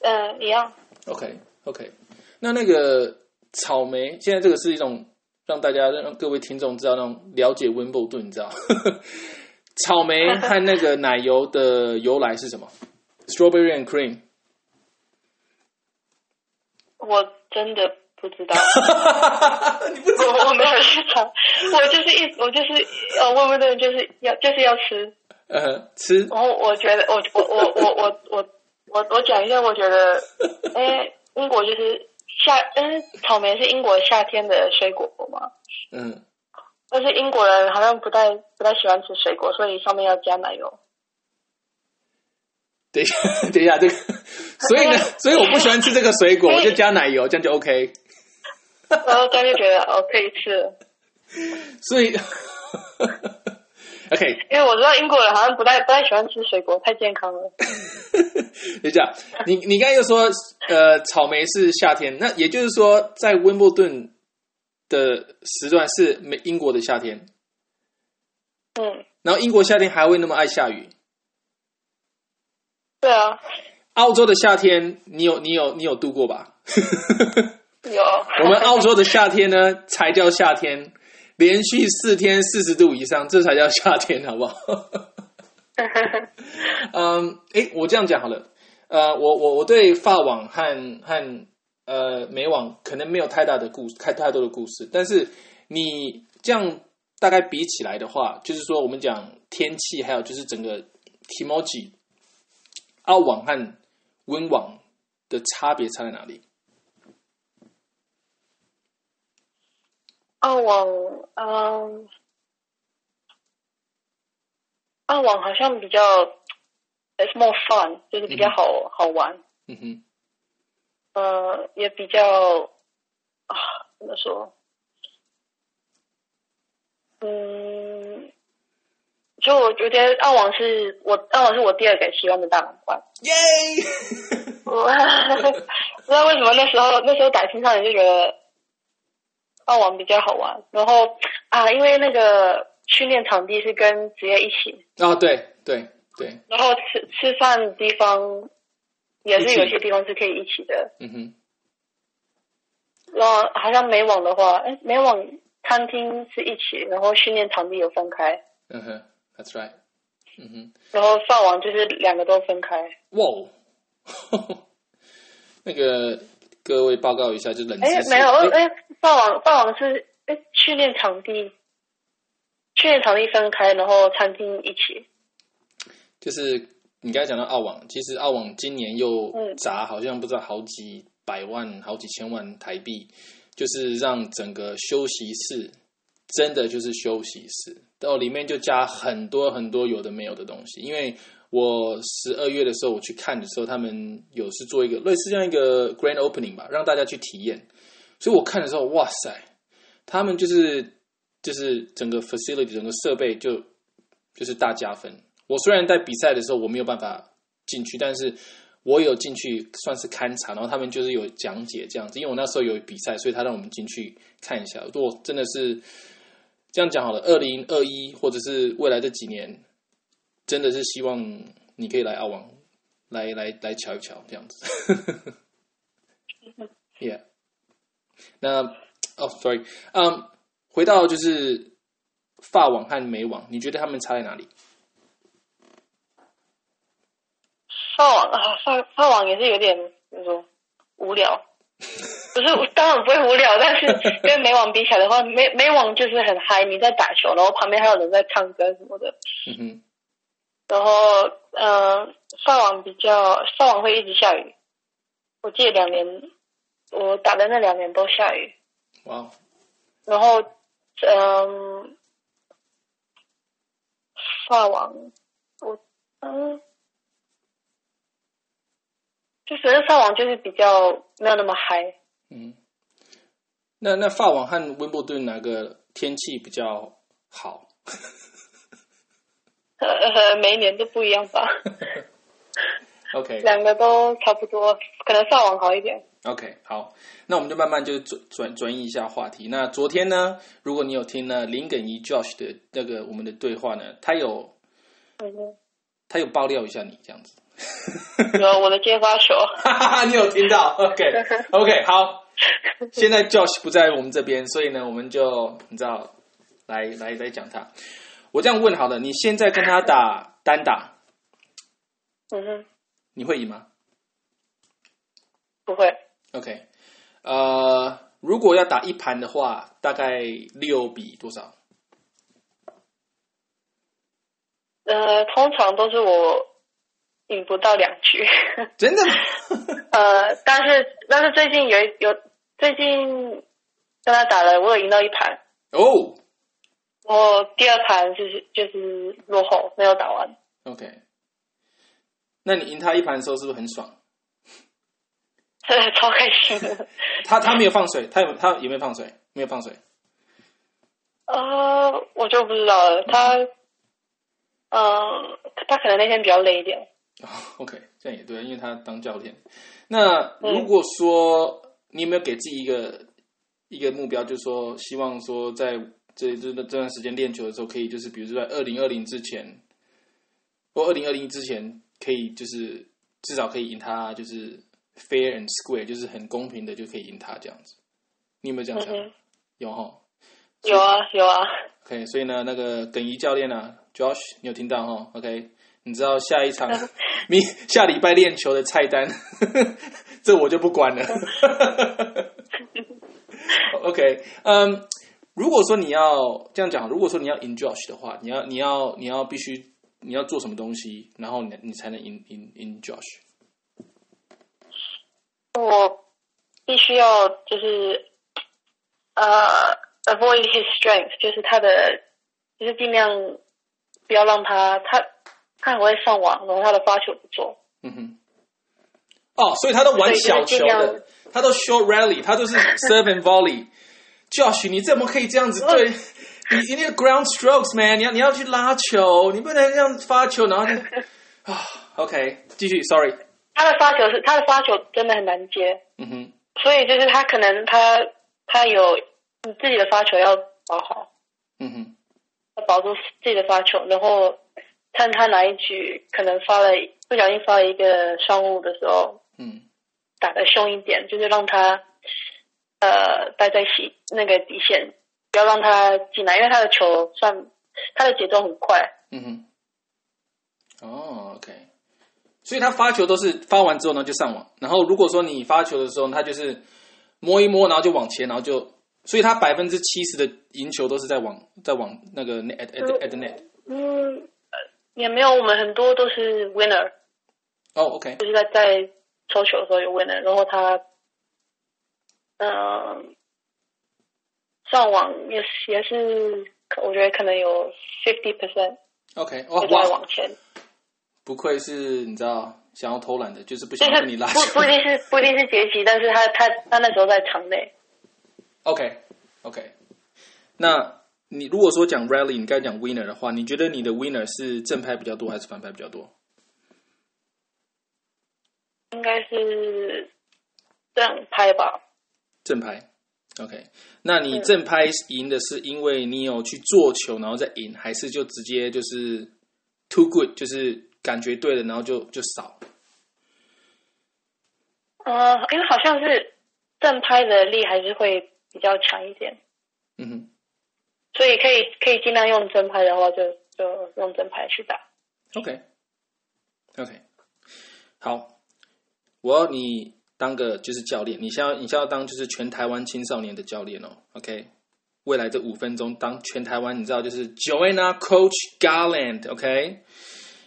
嗯、呃一样。OK OK，那那个草莓，现在这个是一种让大家让各位听众知道那种了解温布顿，你知道草莓和那个奶油的由来是什么？Strawberry and cream。我真的不知道，你不知道？我 我没有去查，我就是一我就是呃温布顿就是要就是要吃，呃，吃然后我觉得我我我我我我我我讲一下，我觉得，哎，英国就是夏，嗯，草莓是英国夏天的水果嘛，嗯，但是英国人好像不太不太喜欢吃水果，所以上面要加奶油。等一下，等一下，这个，所以呢，所以我不喜欢吃这个水果，我就加奶油，这样就 OK。然后他就觉得哦可以吃了，所以，OK，因为我知道英国人好像不太不太喜欢吃水果，太健康了。等一下，你你刚才又说，呃，草莓是夏天，那也就是说，在温布顿的时段是美英国的夏天，嗯，然后英国夏天还会那么爱下雨。对啊，澳洲的夏天，你有你有你有度过吧？有。我们澳洲的夏天呢，才叫夏天，连续四天四十度以上，这才叫夏天，好不好？嗯，哎，我这样讲好了。呃，我我我对法网和和呃美网可能没有太大的故事，太太多的故事。但是你这样大概比起来的话，就是说我们讲天气，还有就是整个 emoji，澳网和温网的差别差在哪里？澳网，嗯，澳网好像比较，it's more fun，就是比较好、好玩，嗯哼，呃，也比较啊，怎么说？嗯，就我觉得澳网是我澳网是我第二个喜欢的大满贯。耶！我不知道为什么那时候那时候打青少年就觉得澳网比较好玩，然后啊，因为那个训练场地是跟职业一起，啊，对对对，然后吃吃饭地方也是有些地方是可以一起的。嗯哼，然后好像美网的话，哎，美网餐厅是一起，然后训练场地有分开，嗯哼，That's right，嗯哼。然后饭网就是两个都分开。哇哦，那个各位报告一下，就冷知哎，没有，诶哎，饭网饭网是哎训练场地，训练场地分开，然后餐厅一起。就是你刚才讲到澳网，其实澳网今年又嗯砸好像不知道好几百万、好几千万台币，就是让整个休息室真的就是休息室，到里面就加很多很多有的没有的东西。因为我十二月的时候我去看的时候，他们有是做一个类似这样一个 grand opening 吧，让大家去体验。所以我看的时候，哇塞，他们就是就是整个 facility 整个设备就就是大加分。我虽然在比赛的时候我没有办法进去，但是我有进去算是勘察，然后他们就是有讲解这样子。因为我那时候有比赛，所以他让我们进去看一下。如果真的是这样讲好了，二零二一或者是未来这几年，真的是希望你可以来澳网，来来来瞧一瞧这样子。Yeah，那哦，sorry，嗯、回到就是法网和美网，你觉得他们差在哪里？法网啊，法法网也是有点那种无聊，不是当然不会无聊，但是跟美网比起来的话，美美网就是很嗨，你在打球，然后旁边还有人在唱歌什么的，然后呃，上网比较上网会一直下雨，我记得两年我打的那两年都下雨，哇哦，然后嗯，上网我嗯。就觉得法网就是比较没有那么嗨，嗯，那那法网和温布顿哪个天气比较好？呃，每一年都不一样吧，OK。两个都差不多，可能上网好一点。OK，好，那我们就慢慢就转转转移一下话题。那昨天呢，如果你有听呢林耿怡 Josh 的那个我们的对话呢，他有嗯，他有爆料一下你这样子，有我的接发手，哈哈哈，你有听到？OK OK，好，现在 Josh 不在我们这边，所以呢，我们就你知道，来来来讲他。我这样问好了，你现在跟他打单打，嗯哼，你会赢吗不会，？OK，呃，如果要打一盘的话，大概六比多少？呃，通常都是我赢不到两局，真的吗？呃，但是但是最近有一有最近跟他打了，我有赢到一盘，哦我第二盘就是就是落后，没有打完。，OK，那你赢他一盘的时候是不是很爽？超开心的。他他没有放水，他有他有没有放水？没有放水。呃，我就不知道了。他，嗯、他可能那天比较累一点。哦 OK，这样也对，因为他当教练。那如果说你有没有给自己一个一个目标，就是说希望说在这这这段时间练球的时候，可以就是比如说在二零二零之前，或二零二零之前，可以就是至少可以赢他，就是 fair and square，就是很公平的就可以赢他这样子。你有没有这样想？嗯，有哈。有啊有啊。OK，所以呢，那个耿怡教练呢，Josh，你有听到哈？OK，你知道下一场明下礼拜练球的菜单，这我就不管了。OK，嗯、如果说你要这样讲，如果说你要赢 Josh 的话，你要你要你要必须你要做什么东西，然后你你才能赢赢赢 Josh？我必须要就是呃 avoid his strength，就是他的，就是尽量不要让他他他很会上网，然后他的发球不错。嗯哼。哦，所以他都玩小球的，他都 short rally，他都是 serve and volley。Josh，你怎么可以这样子对？你你那个 ground strokes man，你要你要去拉球，你不能这样发球，然后就 啊，OK，继续，sorry，他的发球是他的发球真的很难接，嗯哼，所以就是他可能他他有你自己的发球要保好，嗯哼，要保住自己的发球，然后看他哪一局可能发了不小心发了一个双误的时候，嗯。打的凶一点，就是让他呃待在洗那个底线，不要让他进来，因为他的球算他的节奏很快，嗯哼，哦，OK，所以他发球都是发完之后呢就上网，然后如果说你发球的时候，他就是摸一摸，然后就往前，然后就，所以他百分之七十的赢球都是在往在往那个 net at at net。嗯，呃也没有，我们很多都是 winner，哦，OK，就是在在抽球的时候有 winner，然后他嗯、上网也是也是，我觉得可能有 fifty percent OK，哦就在哇，往前。不愧是你知道想要偷懒的，就是不就是想跟你拉不球不。一定是不一定是杰西，但是他他他那时候在场内，OK OK，那你如果说讲 rally，你该讲 winner 的话，你觉得你的 winner 是正拍比较多还是反拍比较多？应该是正拍吧。正拍，OK。那你正拍赢的是因为你有去做球，然后再赢，还是就直接就是 too good，就是感觉对了，然后就就少？呃，因为好像是正拍的力还是会比较强一点。嗯哼。所以可以可以尽量用正拍的话，就就用正拍去打。OK，OK，好，我要你当个就是教练，你先要你先要当就是全台湾青少年的教练哦。OK，未来这五分钟当全台湾，你知道就是 Joanna Coach Garland，OK，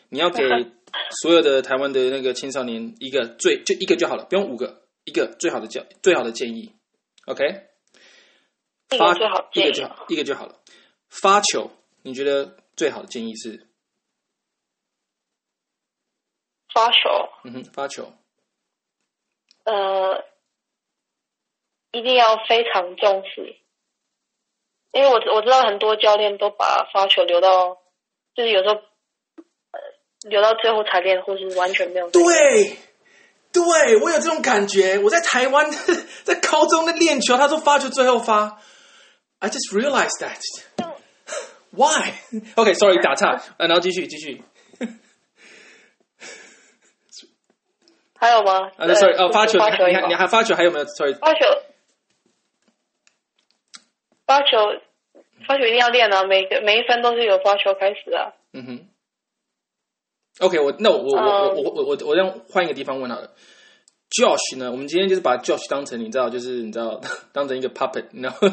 你要给 所有的台湾的那个青少年一个最就一个就好了，不用五个，一个最好的教最好的建议，OK，发最好一个就好，一个就好了。发球，你觉得最好的建议是？发球。嗯哼，发球。呃，一定要非常重视，因为我我知道很多教练都把发球留到，就是有时候，呃，留到最后才练，或是完全没有。对，对我有这种感觉。我在台湾 在高中的练球，他说发球最后发，I just realized that。Why? OK, sorry，打岔，然后继续继续。还有吗？啊，sorry，哦，发球，你还你还发球还有没有？Sorry，发球，发球，发球一定要练啊！每个每一分都是由发球开始的。嗯哼。OK，我那我我我我我我我让换一个地方问好了。Josh 呢？我们今天就是把 Josh 当成你知道，就是你知道当成一个 puppet，然后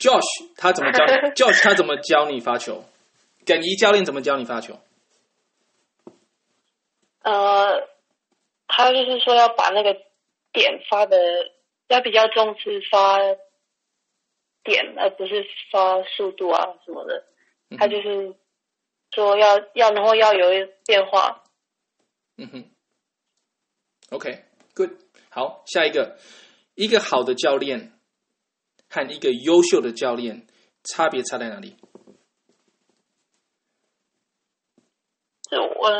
Josh 他怎么教 Josh 他怎么教你发球？耿怡教练怎么教你发球？呃，他就是说要把那个点发的要比较重视发点，而不是发速度啊什么的。他就是说要要然后要有变化。嗯哼。OK。Good，好，下一个，一个好的教练和一个优秀的教练差别差在哪里？是我，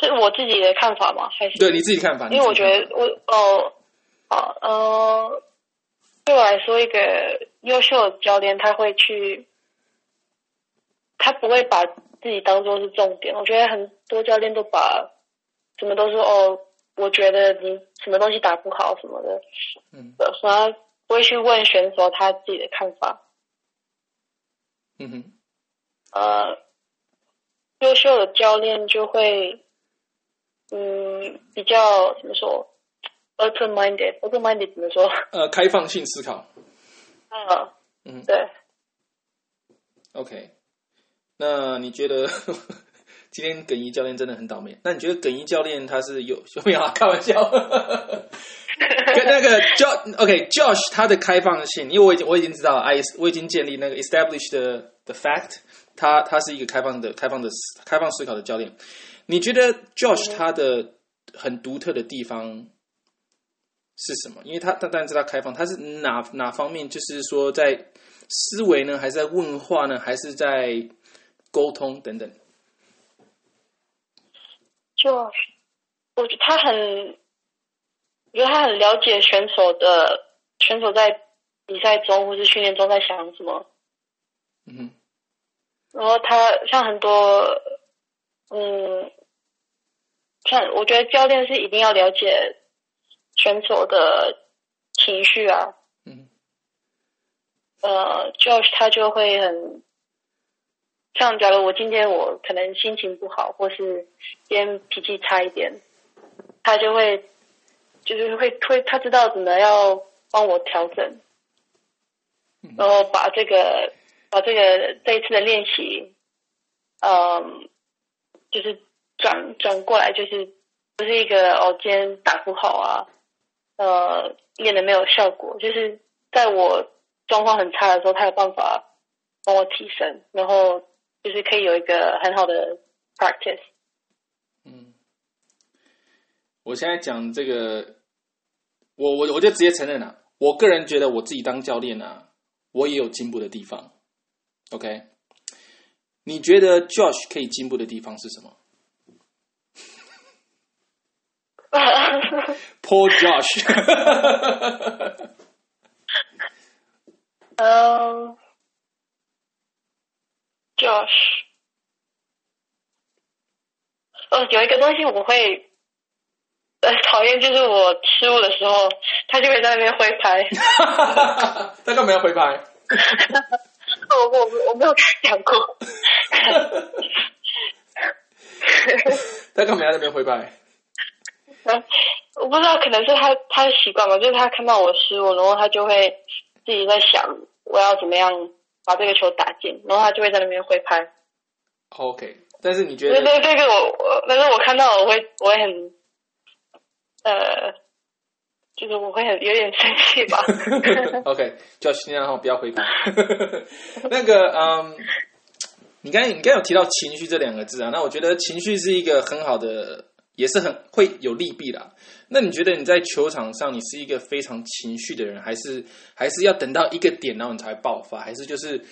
是我自己的看法吗？还是对你自己看法？因为我觉得我哦，好，呃，对我来说，一个优秀的教练他会去，他不会把自己当做是重点。我觉得很多教练都把。什么都说哦，我觉得你什么东西打不好什么的，嗯，反而不会去问选手他自己的看法。嗯哼，呃，优秀的教练就会，嗯，比较怎么说，open minded，open minded 怎么说？呃，开放性思考。嗯嗯，对。OK，那你觉得？今天耿一教练真的很倒霉。那你觉得耿一教练他是有有没有啊？开玩笑。跟那个 Jo OK，Josh 他的开放性，因为我已经我已经知道，I 我已经建立那个 established 的 the fact，他他是一个开放的、开放的、开放思考的教练。你觉得 Josh 他的很独特的地方是什么？因为他他当然知道开放，他是哪哪方面？就是说在思维呢，还是在问话呢，还是在沟通等等？就我觉得他很，我觉得他很了解选手的选手在比赛中或是训练中在想什么。嗯。然后他像很多，嗯，像我觉得教练是一定要了解选手的情绪啊。嗯。呃，Josh 他就会很。像假如我今天我可能心情不好，或是今天脾气差一点，他就会就是会推他知道怎么要帮我调整，然后把这个把这个这一次的练习，嗯，就是转转过来，就是不是一个哦今天打不好啊，呃练的没有效果，就是在我状况很差的时候，他有办法帮我提升，然后。就是可以有一个很好的 practice。嗯，我现在讲这个，我我我就直接承认了。我个人觉得我自己当教练啊，我也有进步的地方。OK，你觉得 Josh 可以进步的地方是什么？Poor Josh。嗯 ，Josh，哦，有一个东西我会呃讨厌，就是我失误的时候，他就会在那边挥拍。他干嘛要挥拍？我我我没有跟他讲过。他干嘛要那边挥拍？嗯，我不知道，可能是他他的习惯吧，就是他看到我失误，然后他就会自己在想我要怎么样把这个球打进，然后他就会在那边挥拍。OK，但是你觉得对，这个我我，但是我看到我会我会很呃，就是我会很有点生气吧。OK，Josh 尽量让我不要回拍。那个，嗯，你刚才你刚有提到情绪这两个字啊，那我觉得情绪是一个很好的，也是很会有利弊啦。那你觉得你在球场上，你是一个非常情绪的人，还是还是要等到一个点，然后你才会爆发，还是就是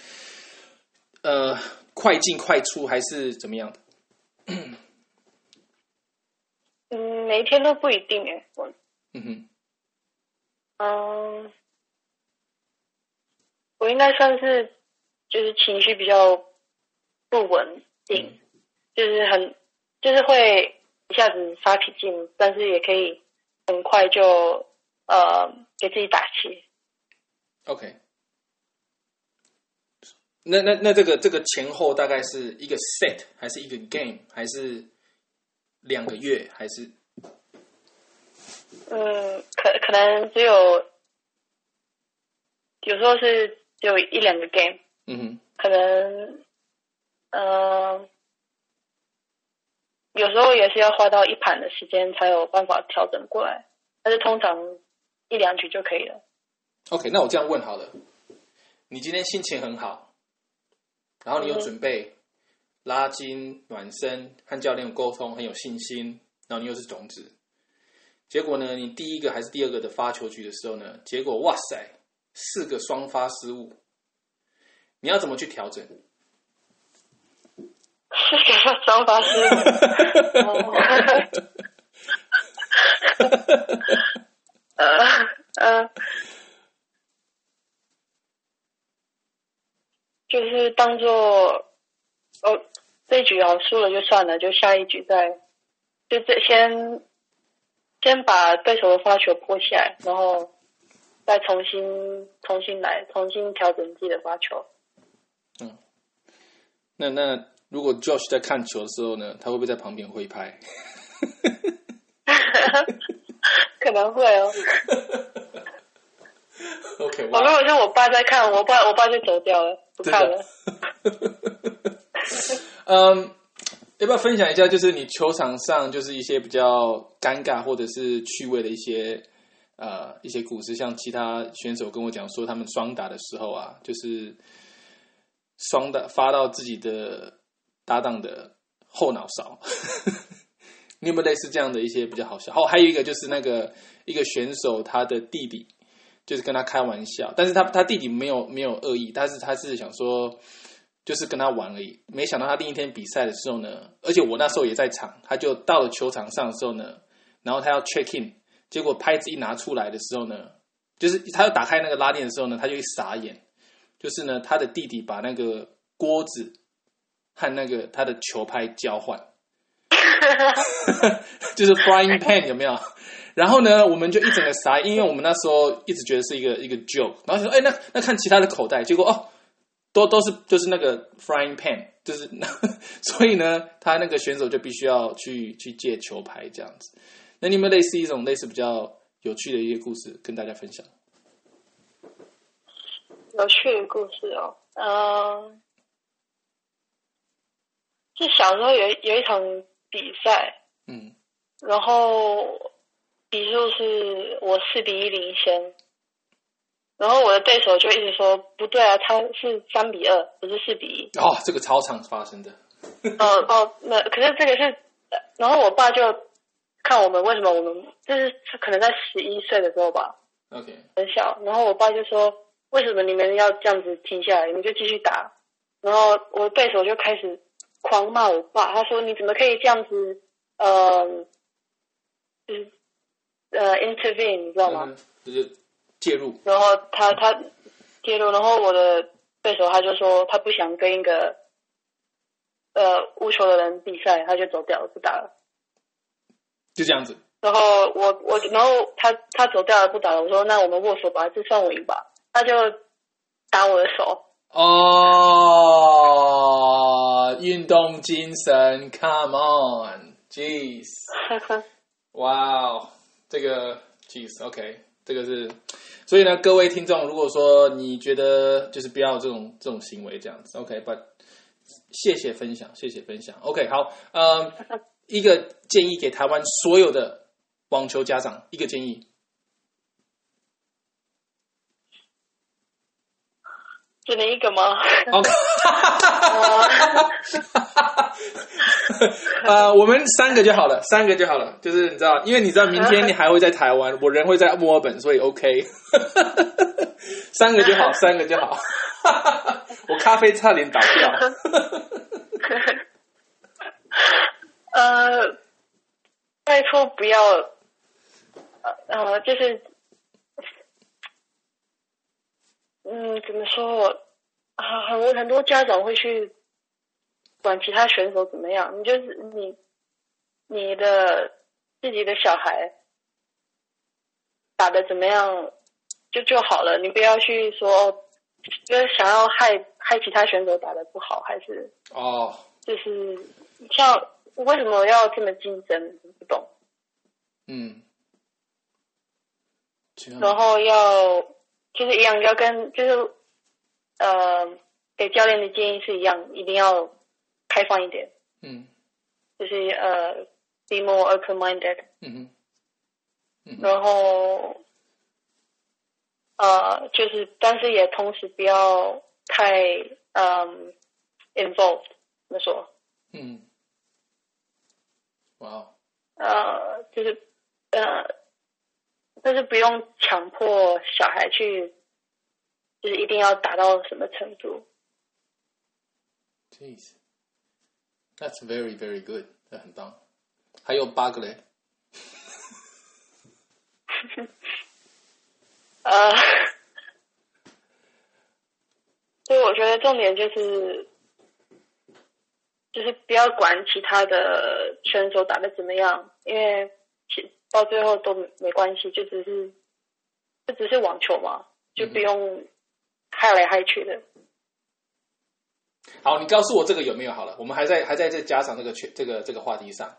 呃快进快出，还是怎么样的？嗯，每一天都不一定诶，我。嗯哼，嗯，我应该算是就是情绪比较不稳定，就是很就是会一下子发脾气，但是也可以很快就呃给自己打气。OK，那那那这个这个前后大概是一个 set 还是一个 game 还是两个月还是？嗯，可可能只有有时候是只有一两个 game，嗯哼。可能呃有时候也是要花到一盘的时间才有办法调整过来，但是通常一两局就可以了。OK，那我这样问好了，你今天心情很好，然后你有嗯准备拉筋暖身，和教练有沟通，很有信心，然后你又是种子，结果呢，你第一个还是第二个的发球局的时候呢，结果哇塞，四个双发失误，你要怎么去调整？是什么双发失误？呃呃，就是当做哦，这一局好输了就算了，就下一局再就这先先把对手的发球拨起来，然后再重新重新来，重新调整自己的发球。嗯那那如果 Josh 在看球的时候呢，他会不会在旁边挥拍？可能会哦。OK，我如果是我爸在看，我爸我爸就走掉了，不看了。嗯，要不要分享一下，就是你球场上就是一些比较尴尬或者是趣味的一些呃一些故事？像其他选手跟我讲说，他们双打的时候啊，就是双打发到自己的搭档的后脑勺。你有没有类似这样的一些比较好笑？哦，还有一个就是那个一个选手他的弟弟，就是跟他开玩笑，但是他他弟弟没有没有恶意，但是他是想说。就是跟他玩而已，没想到他第一天比赛的时候呢，而且我那时候也在场，他就到了球场上的时候呢，然后他要 check in，结果拍子一拿出来的时候呢，就是他要打开那个拉链的时候呢，他就一傻眼，就是呢他的弟弟把那个锅子和那个他的球拍交换，就是 frying pan 有没有？然后呢，我们就一整个傻，因为我们那时候一直觉得是一个一个 joke，然后就说，哎，那那看其他的口袋，结果哦。都都是就是那个 frying pan，就是 所以呢，他那个选手就必须要去去借球拍这样子。那你有没有类似一种类似比较有趣的一些故事跟大家分享？有趣的故事哦，嗯，是小时候有有一场比赛，嗯然后比数是我四比一领先，然后我的对手就一直说不对啊，他是三比二，不是四比一。哦，这个超常发生的，哦哦，那可是这个是，然后我爸就看我们为什么我们就是可能在十一岁的时候吧，OK，很小，然后我爸就说，为什么你们要这样子停下来？你们就继续打。然后我的对手就开始狂骂我爸，他说你怎么可以这样子？呃，就是呃 intervene，你知道吗？嗯就是介入，然后他他介入，然后我的对手他就说他不想跟一个呃无球的人比赛，他就走掉了，不打了。就这样子。然后我我然后他他走掉了不打了，我说那我们握手吧，这算我赢吧。他就打我的手，哦，运动精神，Come on，Jeez，哇哦，这个 Jeez，OK，、这个是，所以呢，各位听众，如果说你觉得就是不要有这种这种行为这样子，OK，but、谢谢分享，谢谢分享，OK，好，嗯，一个建议给台湾所有的网球家长，一个建议，只能一个吗？OK，呃，我们三个就好了，三个就好了。就是你知道，因为你知道明天你还会在台湾，我人会在墨尔本，所以 OK，三个就好，三个就好。我咖啡差点倒掉。呃，拜托不要，呃呃，就是，嗯，怎么说？啊，很多很多家长会去管其他选手怎么样，你就是你你的自己的小孩打的怎么样就就好了，你不要去说，就是想要害害其他选手打的不好，还是哦，就是像为什么要这么竞争？不懂。嗯，然后要就是一样，要跟就是呃给教练的建议是一样，一定要开放一点，嗯。就是呃 be more open minded，嗯哼。嗯哼。然后呃就是但是也同时不要太嗯 involved，怎么说？嗯，哇哦，呃，就是呃，但是不用强迫小孩去，就是一定要达到什么程度。Jeez, that's very very good，那很棒。还有八个嘞，呃，所以我觉得重点就是，就是不要管其他的选手打的怎么样，因为其到最后都没关系，就只是就只是网球嘛，就不用害来害去的。好，你告诉我这个有没有好了？我们还在还在这家长这个圈这个这个话题上。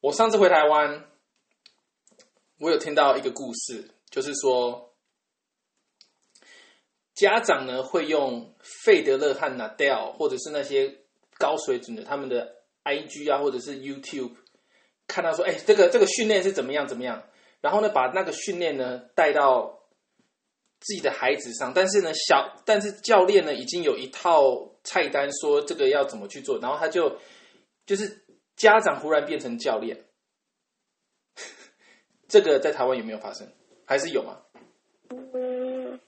我上次回台湾，我有听到一个故事，就是说家长呢会用费德勒和 Nadal 或者是那些高水准的他们的 IG 啊，或者是 YouTube 看到说，哎，这个这个训练是怎么样怎么样，然后呢把那个训练呢带到自己的孩子上，但是呢，小但是教练呢已经有一套菜单，说这个要怎么去做，然后他就就是家长忽然变成教练，这个在台湾有没有发生？还是有吗？嗯，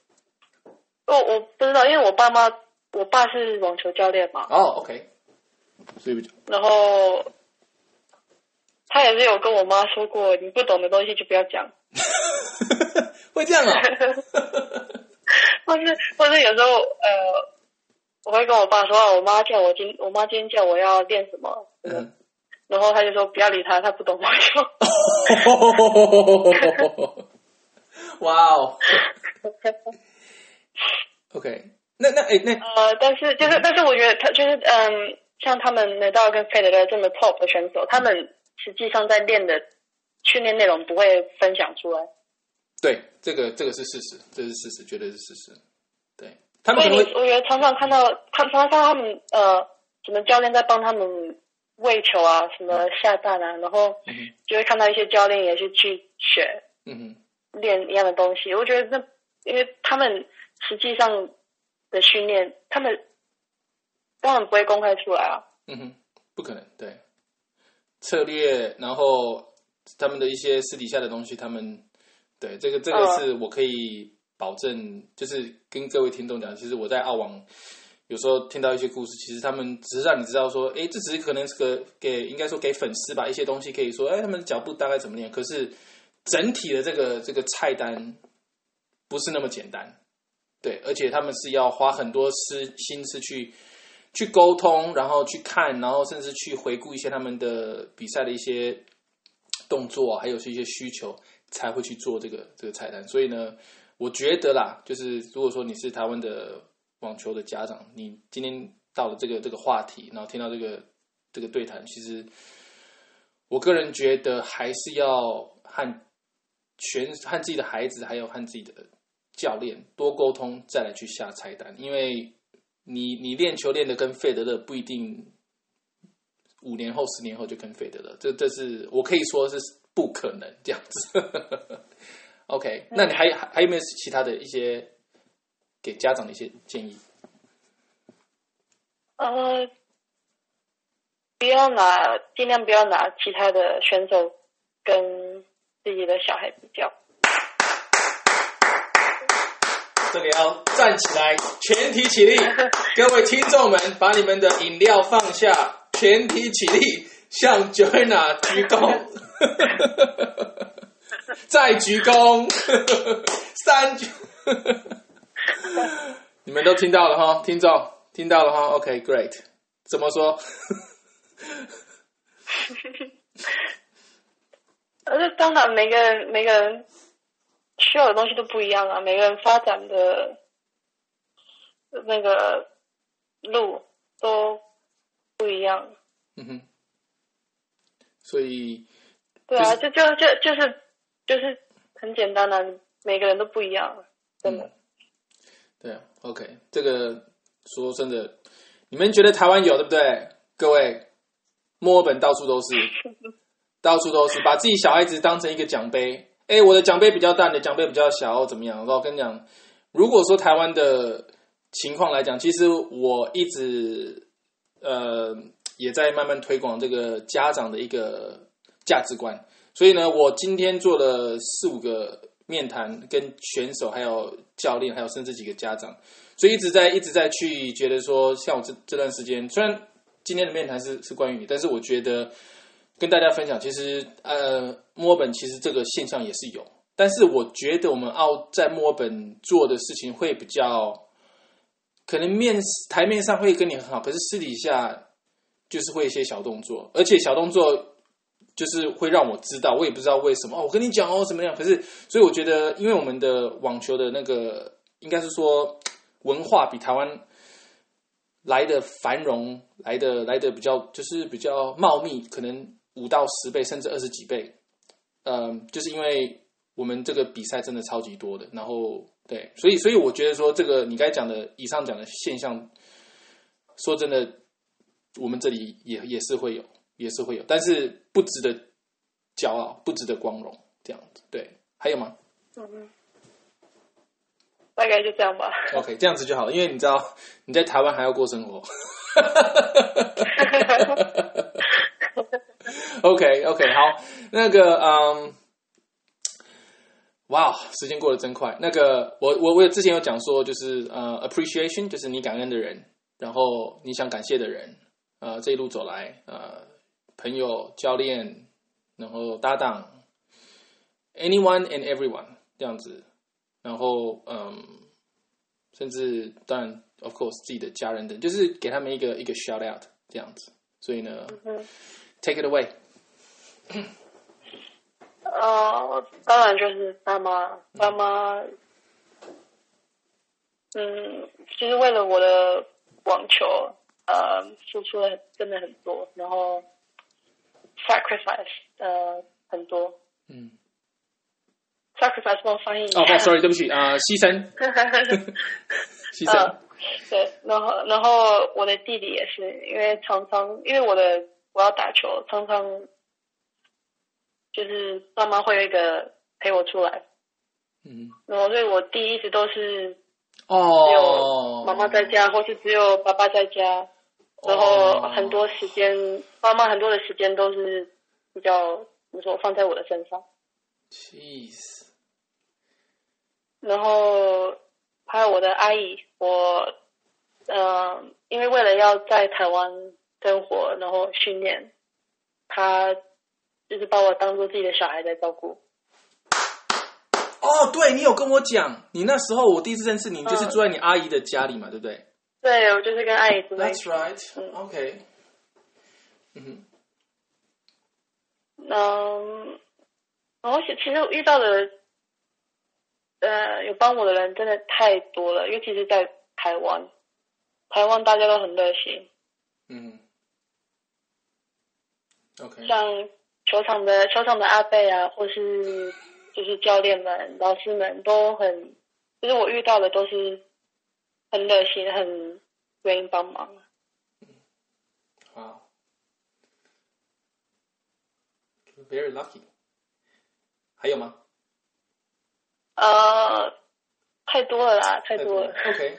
我我不知道，因为我爸妈，我爸是网球教练嘛，哦，OK，所以然后他也是有跟我妈说过，你不懂的东西就不要讲，会这样啊、或是或是有时候呃，我会跟我爸说，啊我妈叫我今我妈今天叫我要练什么，嗯，然后他就说不要理他，他不懂网球。哇哦，OK，那那哎那呃，但是就是，但是我觉得他就是嗯，像他们 Nadal 跟 Federer 这么 top 的选手，他们实际上在练的训练内容不会分享出来，对这个这个是事实，这是事实，绝对是事实。对他们所以我觉得常常看到，看常常看到他们呃，什么教练在帮他们喂球啊，什么下蛋啊，然后就会看到一些教练也是去学嗯哼练一样的东西。我觉得那因为他们实际上的训练，他们当然不会公开出来啊。嗯哼，不可能，对策略，然后他们的一些私底下的东西，他们对这个这个嗯是我可以保证，就是跟各位听众讲，其实我在澳网有时候听到一些故事，其实他们只是让你知道说，哎，这只是可能是个给应该说给粉丝吧一些东西，可以说，哎，他们的脚步大概怎么练，可是整体的这个这个菜单不是那么简单，对，而且他们是要花很多思心思去。去沟通，然后去看，然后甚至去回顾一些他们的比赛的一些动作，还有是一些需求，才会去做这个这个菜单。所以呢，我觉得啦，就是如果说你是台湾的网球的家长，你今天到了这个这个话题，然后听到这个这个对谈，其实我个人觉得还是要和全和自己的孩子，还有和自己的教练多沟通，再来去下菜单，因为。你你练球练的跟费德勒不一定，五年后十年后就跟费德勒，这这是我可以说是不可能这样子。OK，那你还还还有没有其他的一些给家长的一些建议？呃，不要拿，尽量不要拿其他的选手跟自己的小孩比较。这里要站起来，全体起立！各位听众们，把你们的饮料放下，全体起立，向 Joanna 鞠躬，再鞠躬，三鞠。你们都听到了哈，听众听到了哈，OK，Great，怎么说？呃，当然，每个人，每个人。需要的东西都不一样啊，每个人发展的那个路都不一样。嗯哼，所以对啊，就就就就是就是很简单的，每个人都不一样，真的。对啊，OK，这个说真的，你们觉得台湾有对不对？各位，墨尔本到处都是，到处都是，把自己小孩子当成一个奖杯。哎，我的奖杯比较大，你的奖杯比较小，怎么样？我跟你讲，如果说台湾的情况来讲，其实我一直呃也在慢慢推广这个家长的一个价值观。所以呢，我今天做了四五个面谈，跟选手、还有教练，还有甚至几个家长，所以一直在一直在去觉得说，像我这这段时间，虽然今天的面谈是是关于你，但是我觉得。跟大家分享，其实呃，墨尔本其实这个现象也是有，但是我觉得我们澳在墨尔本做的事情会比较，可能面台面上会跟你很好，可是私底下就是会一些小动作，而且小动作就是会让我知道，我也不知道为什么哦，我跟你讲哦怎么样，可是所以我觉得，因为我们的网球的那个应该是说文化比台湾。来的繁荣，来的来的比较就是比较茂密，可能五到十倍，甚至二十几倍。嗯，就是因为我们这个比赛真的超级多的，然后对，所以所以我觉得说这个你该讲的以上讲的现象，说真的，我们这里也也是会有，也是会有，但是不值得骄傲，不值得光荣，这样子。对，还有吗？嗯。大概就这样吧。OK，这样子就好了，因为你知道你在台湾还要过生活。OK，OK，好，那个，嗯，哇，时间过得真快。那个，我我我之前有讲说，就是呃，appreciation，就是你感恩的人，然后你想感谢的人，呃，这一路走来，呃，朋友、教练，然后搭档，anyone and everyone，这样子。然后，嗯，甚至当然，of course，自己的家人等，就是给他们一个一个 shout out 这样子。所以呢，take it away。呃，当然就是爸妈，爸妈，嗯，其实为了我的网球，呃，付出了真的很多，然后 sacrifice，呃，很多，嗯。sacrifice 帮我翻译。哦，sorry，对不起啊，牺牲。牺牲。对，然后然后我的弟弟也是，因为常常因为我的我要打球，常常就是爸妈会有一个陪我出来。嗯。然后所以我弟一直都是哦，只有妈妈在家，或是只有爸爸在家，然后很多时间，爸妈很多的时间都是比较怎么说放在我的身上。然后还有我的阿姨，我呃，因为为了要在台湾生活，然后训练，她就是把我当做自己的小孩在照顾。哦，对你有跟我讲，你那时候我第一次认识你，就是嗯住在你阿姨的家里嘛，对不对对，我就是跟阿姨住在一？That's。right. 嗯 OK. 嗯哼，嗯，然后其其实我遇到的，呃，有帮我的人真的太多了，尤其是在台湾，台湾大家都很热心，嗯，OK，像球场的球场的阿贝啊，或是就是教练们、老师们都很，就是我遇到的都是很热心、很愿意帮忙。好，Very lucky。还有吗？呃，太多了啦，太多了，OK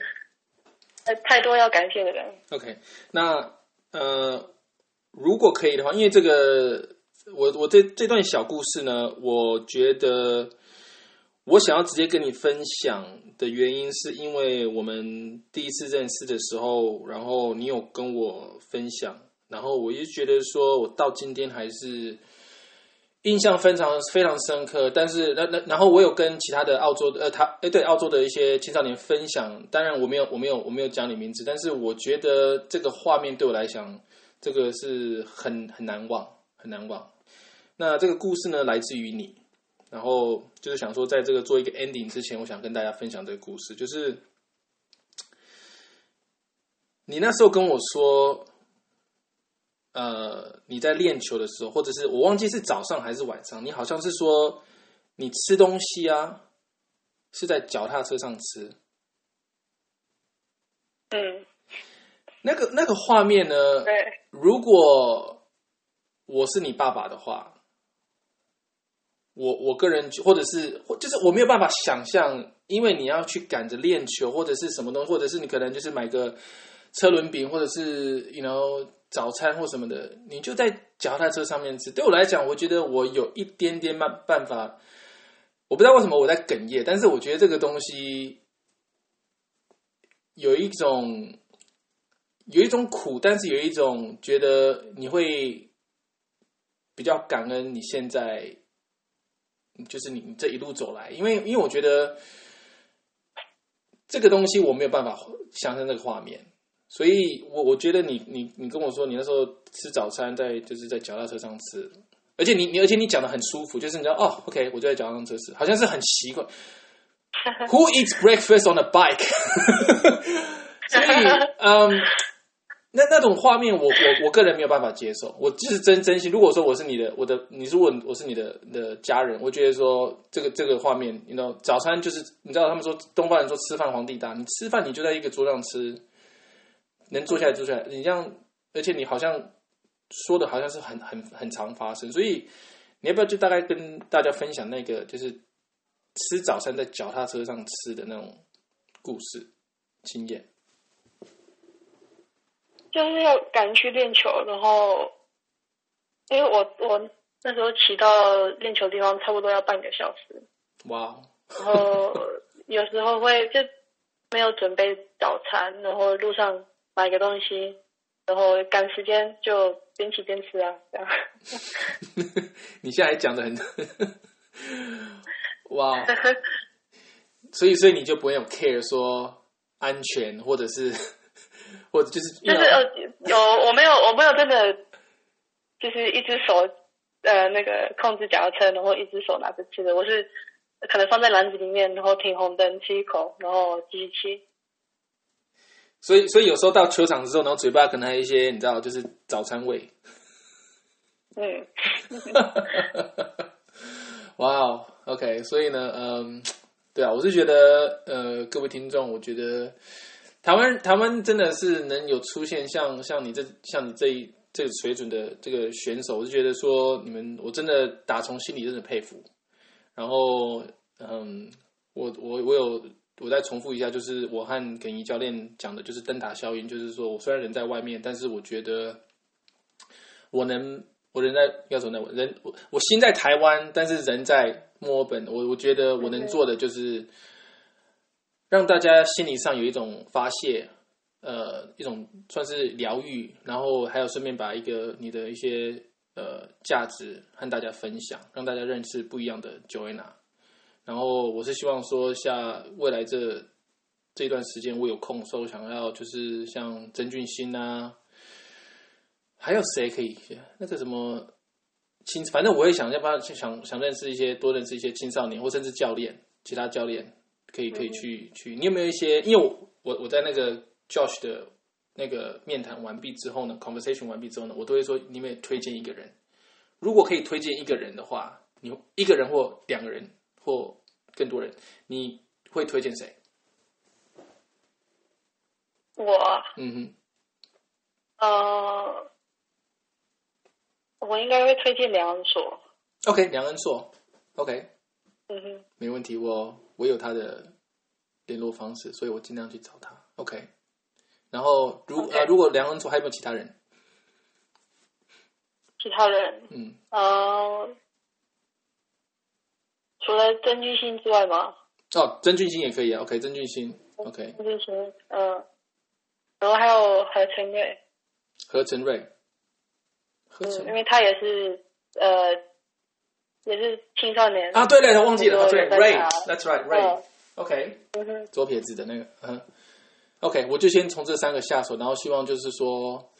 太 太多要感谢的人。OK，那呃，如果可以的话，因为这个我我这这段小故事呢，我觉得我想要直接跟你分享的原因，是因为我们第一次认识的时候，然后你有跟我分享，然后我就觉得说我到今天还是。印象非常非常深刻，但是那那然后我有跟其他的澳洲的呃他哎对澳洲的一些青少年分享，当然我没有我没有我没有讲你名字，但是我觉得这个画面对我来讲，这个是很很难忘很难忘。那这个故事呢来自于你，然后就是想说在这个做一个 ending 之前，我想跟大家分享这个故事，就是你那时候跟我说。呃，你在练球的时候，或者是我忘记是早上还是晚上，你好像是说你吃东西啊，是在脚踏车上吃。嗯，那个那个画面呢？对，如果我是你爸爸的话，我我个人或者是就是我没有办法想象，因为你要去赶着练球或者是什么东西，或者是你可能就是买个车轮饼，或者是 you know 早餐或什么的，你就在脚踏车上面吃。对我来讲，我觉得我有一点点办办法，我不知道为什么我在哽咽，但是我觉得这个东西有一种有一种苦，但是有一种觉得你会比较感恩你现在，就是你这一路走来，因为因为我觉得这个东西我没有办法想象那个画面，所以我我觉得你你你跟我说你那时候吃早餐在就是在脚踏车上吃，而且你你而且你讲的很舒服，就是你知道哦，OK，我就在脚踏车吃，好像是很习惯。Who eats breakfast on a bike？所以，嗯，那那种画面我，我我个人没有办法接受。我就是真真心，如果说我是你的，我的，你是我我是你的的家人，我觉得说这个这个画面，你知道，早餐就是你知道他们说东方人说吃饭皇帝大，你吃饭你就在一个桌上吃，能坐下来坐下来，你这样，而且你好像说的好像是很很很常发生，所以你要不要就大概跟大家分享那个就是吃早餐在脚踏车上吃的那种故事经验？就是要赶去练球，然后因为我我那时候骑到练球地方差不多要半个小时，哇。哦，然后有时候会就没有准备早餐，然后路上买个东西，然后赶时间就边骑边吃啊，这样。你现在还讲的很，哇。哦，所以所以你就不会有 care 说安全或者是或者就是就是呃有我没有我没有真的就是一只手呃那个控制脚踏车，然后一只手拿着吃的，我是可能放在篮子里面，然后停红灯吃一口，然后继续吃。所以所以有时候到球场的时候，然后嘴巴可能还有一些你知道就是早餐味。嗯，哇哦，OK，所以呢，嗯，对啊，我是觉得，呃，各位听众，我觉得台湾台湾真的是能有出现像像你这像你这一这个水准的这个选手，我就觉得说你们，我真的打从心里真的佩服。然后，嗯，我我我有我再重复一下，就是我和耿怡教练讲的，就是灯塔效应，就是说我虽然人在外面，但是我觉得我能。我人在要说呢，我人我我心在台湾，但是人在墨尔本。我我觉得我能做的就是让大家心理上有一种发泄，呃，一种算是疗愈，然后还有顺便把一个你的一些呃价值和大家分享，让大家认识不一样的 Joanna。然后我是希望说，下未来这这段时间我有空的时候，想要就是像曾俊欣啊，还有谁可以那个什么青，反正我也想要帮想想认识一些多认识一些青少年，或甚至教练，其他教练可以可以去去。你有没有一些？因为我我我在那个 Josh 的那个面谈完毕之后呢，conversation 完毕之后呢，我都会说，你们推荐一个人。如果可以推荐一个人的话，你一个人或两个人。或更多人，你会推荐谁？我，嗯哼，呃，我应该会推荐梁恩硕。OK，梁恩硕，OK，嗯哼，没问题。我我有他的联络方式，所以我尽量去找他。OK，然后如呃，如果梁恩卓还有没有其他人？其他人，嗯，呃，除了曾俊欣之外吗？哦，曾俊欣也可以啊。OK，曾俊欣，OK，曾俊欣，嗯、然后还有何晨瑞，何晨瑞，何嗯，因为他也是呃，也是青少年啊，对了，我忘记了，哦对，Ray，That's right，Ray，嗯 OK。嗯哼，左撇子的那个，嗯，OK，我就先从这三个下手，然后希望就是说，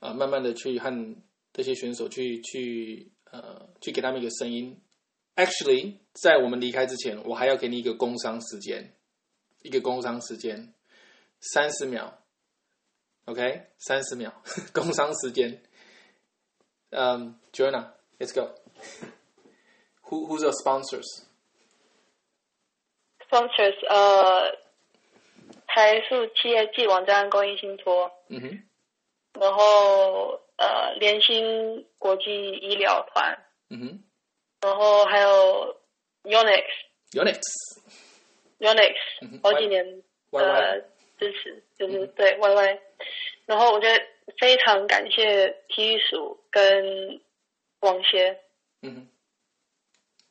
呃，慢慢的去和这些选手去去呃去给他们一个声音。Actually，在我们离开之前，我还要给你一个工伤时间，一个工伤时间，三十秒，OK，三十秒，工伤时间。嗯、j o a n n a l e t s go. Who who's your sponsors? sponsors 呃，台塑企业暨网站公益信托，嗯哼，然后呃联兴国际医疗团，嗯哼然后还有 Unix，Unix。Unix 嗯哼好几年的支持，就是对 YY，然后我觉得非常感谢体育署跟网协，嗯哼。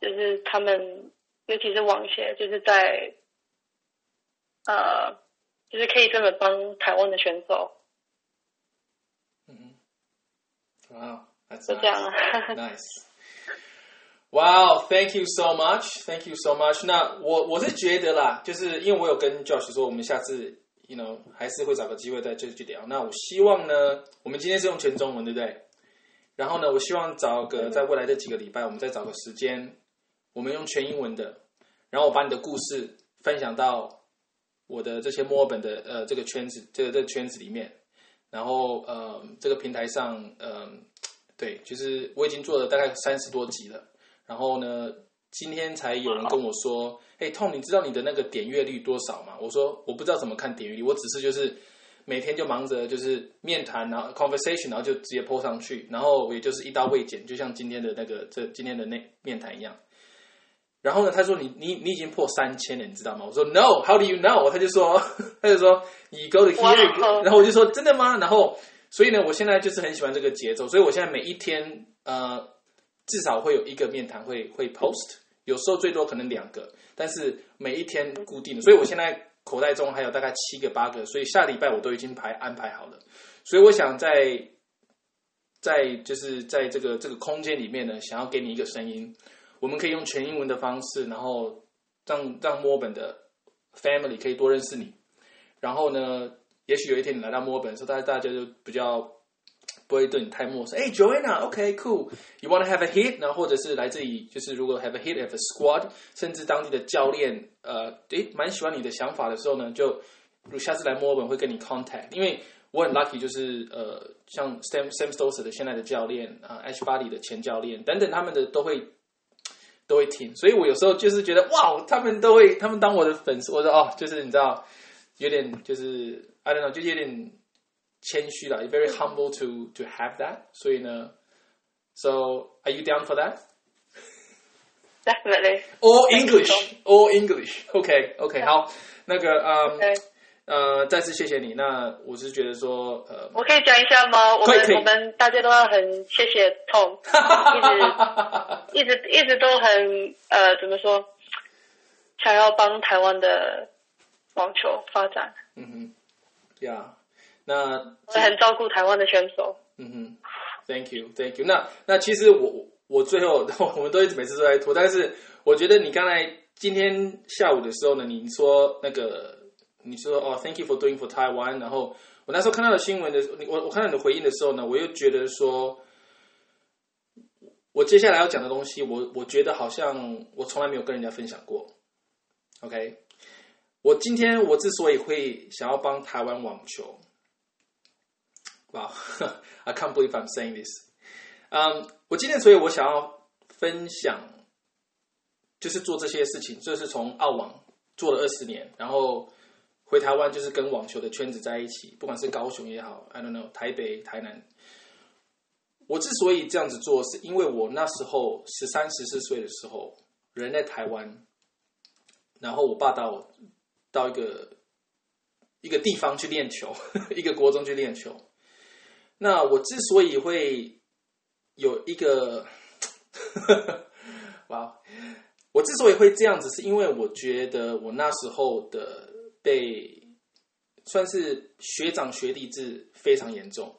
就是他们，尤其是网协，就是在呃，就是可以这么帮台湾的选手，嗯哼 that's 就这样 nice. nice. Wow, thank you so much, thank you so much. 那我我是觉得啦，就是因为我有跟 Josh 说，我们下次，you know，还是会找个机会再继续聊。那我希望呢，我们今天是用全中文，对不对？然后呢，我希望找个在未来的几个礼拜，我们再找个时间，我们用全英文的，然后我把你的故事分享到我的这些墨尔本的呃这个圈子，这个这个圈子里面。然后呃，这个平台上，呃，对，就是我已经做了大概三十多集了。然后呢，今天才有人跟我说：“哎，Tom，你知道你的那个点阅率多少吗？”我说：“我不知道怎么看点阅率，我只是就是每天就忙着就是面谈，然后 conversation，然后就直接 po 上去，然后我也就是一刀未剪，就像今天的那个这今天的那面谈一样。”然后呢，他说你你你已经破三千了，你知道吗？我说 No，How do you know？他就说 他就说你 go to here，然后我就说真的吗？然后所以呢，我现在就是很喜欢这个节奏，所以我现在每一天呃至少会有一个面谈会会 post，有时候最多可能两个，但是每一天固定的，所以我现在口袋中还有大概七个八个，所以下礼拜我都已经排安排好了，所以我想在在就是在这个这个空间里面呢，想要给你一个声音。我们可以用全英文的方式，然后让让墨尔本的 family 可以多认识你。然后呢，也许有一天你来到墨尔本的时候，大家大家就比较不会对你太陌生。哎，Joanna，OK，cool，you wanna have a hit？然后或者是来这里，就是如果 have a hit，have a squad，甚至当地的教练，呃，诶，蛮喜欢你的想法的时候呢，就如下次来墨尔本会跟你 contact，因为我很 lucky，就是呃，像 Sam Sam Stosur 的现在的教练啊、，H Body 的前教练等等，他们的都会。都会听，所以我有时候就是觉得哇，他们都会，他们当我的粉丝，我说哦，就是你知道，有点就是 I don't know，就有点谦虚了，very humble to to have that。所以呢，So are you down for that? Definitely. All English, all English. OK OK，好，那个嗯 OK， 呃，再次谢谢你。那我是觉得说呃，我可以讲一下吗？我们我们大家都要很谢谢 Tom，一直一直一直都很呃怎么说，想要帮台湾的网球发展，嗯哼，呀，那我很照顾台湾的选手。嗯哼，Thank you，Thank you。那那其实我我最后 我们都一直每次都在拖，但是我觉得你刚才今天下午的时候呢，你说那个你说哦，Thank you for doing for Taiwan，然后我那时候看到的新闻的，我我看到你的回应的时候呢，我又觉得说，我接下来要讲的东西，我我觉得好像我从来没有跟人家分享过。OK，我今天我之所以会想要帮台湾网球，哇，I can't believe I'm saying this。嗯，我今天所以我想要分享，就是做这些事情，就是从澳网做了二十年，然后回台湾就是跟网球的圈子在一起，不管是高雄也好，I don't know，台北、台南。我之所以这样子做，是因为我那时候十三、十四岁的时候，人在台湾，然后我爸到到一个一个地方去练球，一个国中去练球。那我之所以会有一个，哇！我之所以会这样子，是因为我觉得我那时候的被算是学长学弟制非常严重。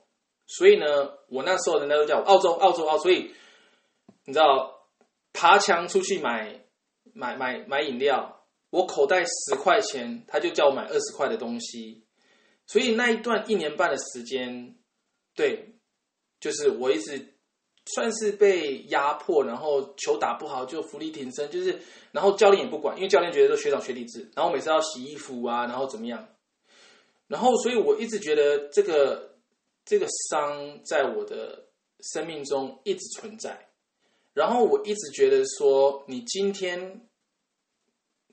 所以呢，我那时候人家都叫我澳洲澳洲澳，所以你知道爬墙出去买买买买饮料，我口袋十块钱，他就叫我买二十块的东西。所以那一段一年半的时间，对，就是我一直算是被压迫，然后球打不好就浮力挺身，就是然后教练也不管，因为教练觉得说学长学弟制，然后每次要洗衣服啊，然后怎么样，然后所以我一直觉得这个。这个伤在我的生命中一直存在，然后我一直觉得说，你今天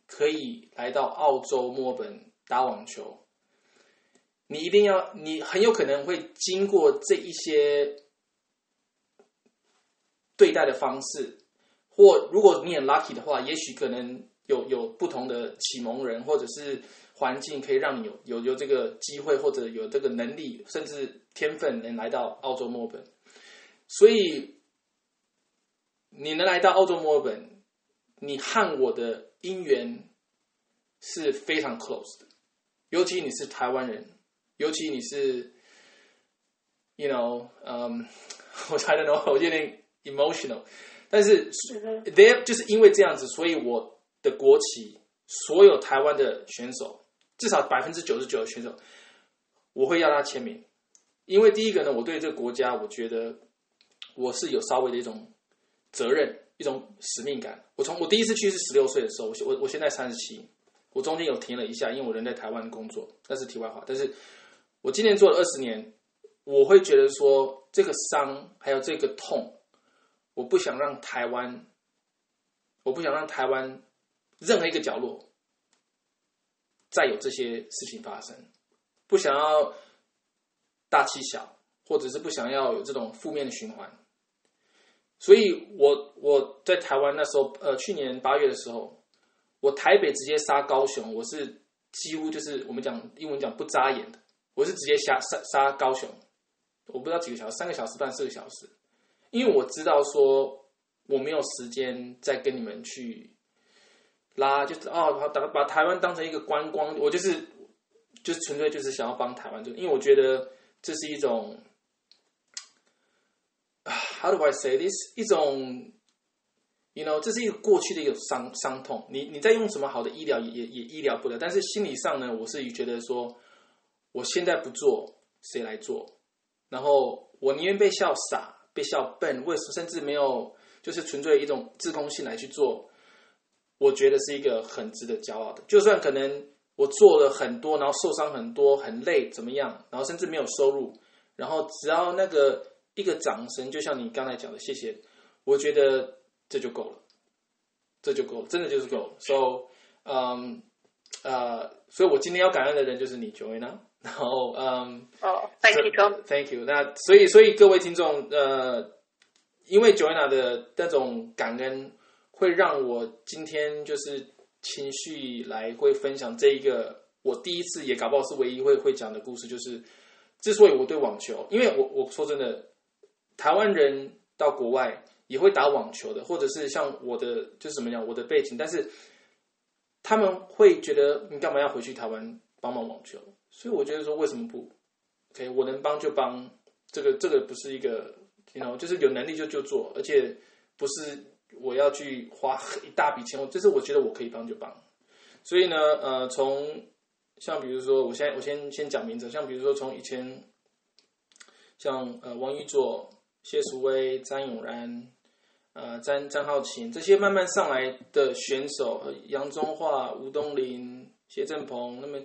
可以来到澳洲墨本打网球，你一定要，你很有可能会经过这一些对待的方式，或如果你很 lucky 的话，也许可能有有不同的启蒙人，或者是。环境可以让你有有有这个机会，或者有这个能力，甚至天分，能来到澳洲墨尔本。所以你能来到澳洲墨尔本，你和我的姻缘是非常 close 的。尤其你是台湾人，尤其你是，you know，嗯，我 I don't know，我有点 emotional。但是 there 就是因为这样子，所以我的国旗，所有台湾的选手。至少百分之九十九的选手，我会要他签名，因为第一个呢，我对这个国家，我觉得我是有稍微的一种责任、一种使命感。我从我第一次去是十六岁的时候，我我我现在三十七，我中间有停了一下，因为我人在台湾工作，那是题外话。但是我今年做了二十年，我会觉得说这个伤还有这个痛，我不想让台湾，我不想让台湾任何一个角落。再有这些事情发生，不想要大欺小，或者是不想要有这种负面的循环，所以我我在台湾那时候，呃，去年八月的时候，我台北直接杀高雄，我是几乎就是我们讲英文讲不眨眼的，我是直接杀杀杀高雄，我不知道几个小时，三个小时半四个小时，因为我知道说我没有时间再跟你们去。拉就是哦，把把台湾当成一个观光，我就是就纯粹就是想要帮台湾，就因为我觉得这是一种，How do I say this？一种，you know，这是一个过去的一个伤伤痛。你你在用什么好的医疗也也也医疗不了，但是心理上呢，我是觉得说，我现在不做，谁来做？然后我宁愿被笑傻，被笑笨，为什么甚至没有就是纯粹一种自控性来去做？我觉得是一个很值得骄傲的，就算可能我做了很多，然后受伤很多，很累，怎么样？然后甚至没有收入，然后只要那个一个掌声，就像你刚才讲的，谢谢，我觉得这就够了，这就够了，真的就是够了。So，嗯，呃，所以我今天要感恩的人就是你，Joanna。然后，嗯，哦，Thank you，Thank you。那所以，所以各位听众，呃，因为 Joanna 的那种感恩。会让我今天就是情绪来会分享这一个我第一次也搞不好是唯一会会讲的故事，就是之所以我对网球，因为我我说真的，台湾人到国外也会打网球的，或者是像我的就是怎么讲我的背景，但是他们会觉得你干嘛要回去台湾帮忙网球？所以我觉得说为什么不？OK，我能帮就帮，这个这个不是一个，然后就是有能力就就做，而且不是我要去花一大笔钱，就是我觉得我可以帮就帮。所以呢，呃，从像比如说，我现在我先先讲名字，像比如说从以前，像呃王宇佐、谢淑薇、张永然。呃，张张浩晴这些慢慢上来的选手，杨宗华、吴东林、谢振鹏，那么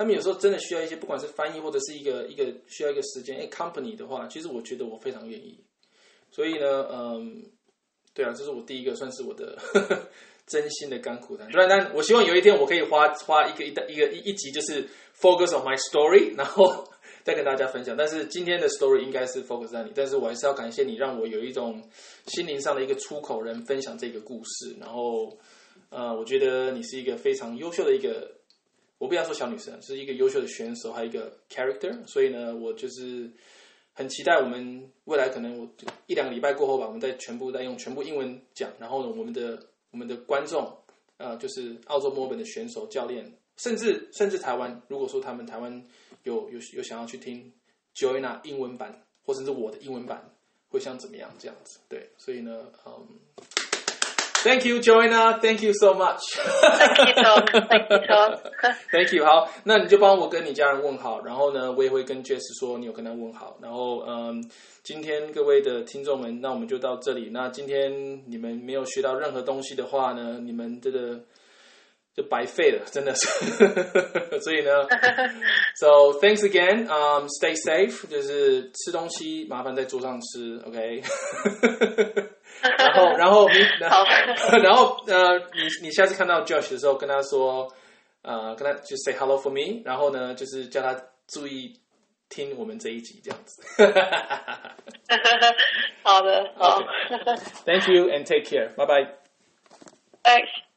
他们有时候真的需要一些，不管是翻译或者是一个一个需要一个时间，哎，company 的话，其实我觉得我非常愿意。所以呢，嗯，对啊，这是我第一个算是我的呵 呵真心的甘苦谈。当然，但我希望有一天我可以花花一个一一个一一集，就是 focus on my story，然后。再跟大家分享，但是今天的 story 应该是 focus 在你，但是我还是要感谢你，让我有一种心灵上的一个出口人分享这个故事。然后，呃，我觉得你是一个非常优秀的一个，我不要说小女生，是一个优秀的选手，还有一个 character。所以呢，我就是很期待我们未来可能我一两个礼拜过后吧，我们再全部再用全部英文讲。然后呢，我们的我们的观众，呃，就是澳洲墨尔本的选手、教练，甚至甚至台湾，如果说他们台湾。有有有想要去听 Joanna 英文版，或者是我的英文版，会像怎么样这样子？对，所以呢，嗯，Thank you Joanna，Thank you so much，Thank you Tom，Thank you Tom，Thank you。好，那你就帮我跟你家人问好，然后呢，我也会跟 Jess 说你有跟他问好，然后嗯，今天各位的听众们，那我们就到这里。那今天你们没有学到任何东西的话呢，你们这个。就白费了，真的是。所以呢，So thanks again. Um, stay safe. 就是吃东西麻烦在桌上吃，OK。然后，然后你，然后呃，你你下次看到 Josh 的时候，跟他说，呃，跟他就 say hello for me。然后呢，就是叫他注意听我们这一集，这样子。好的，好。Thank you and take care. Bye bye. Thanks.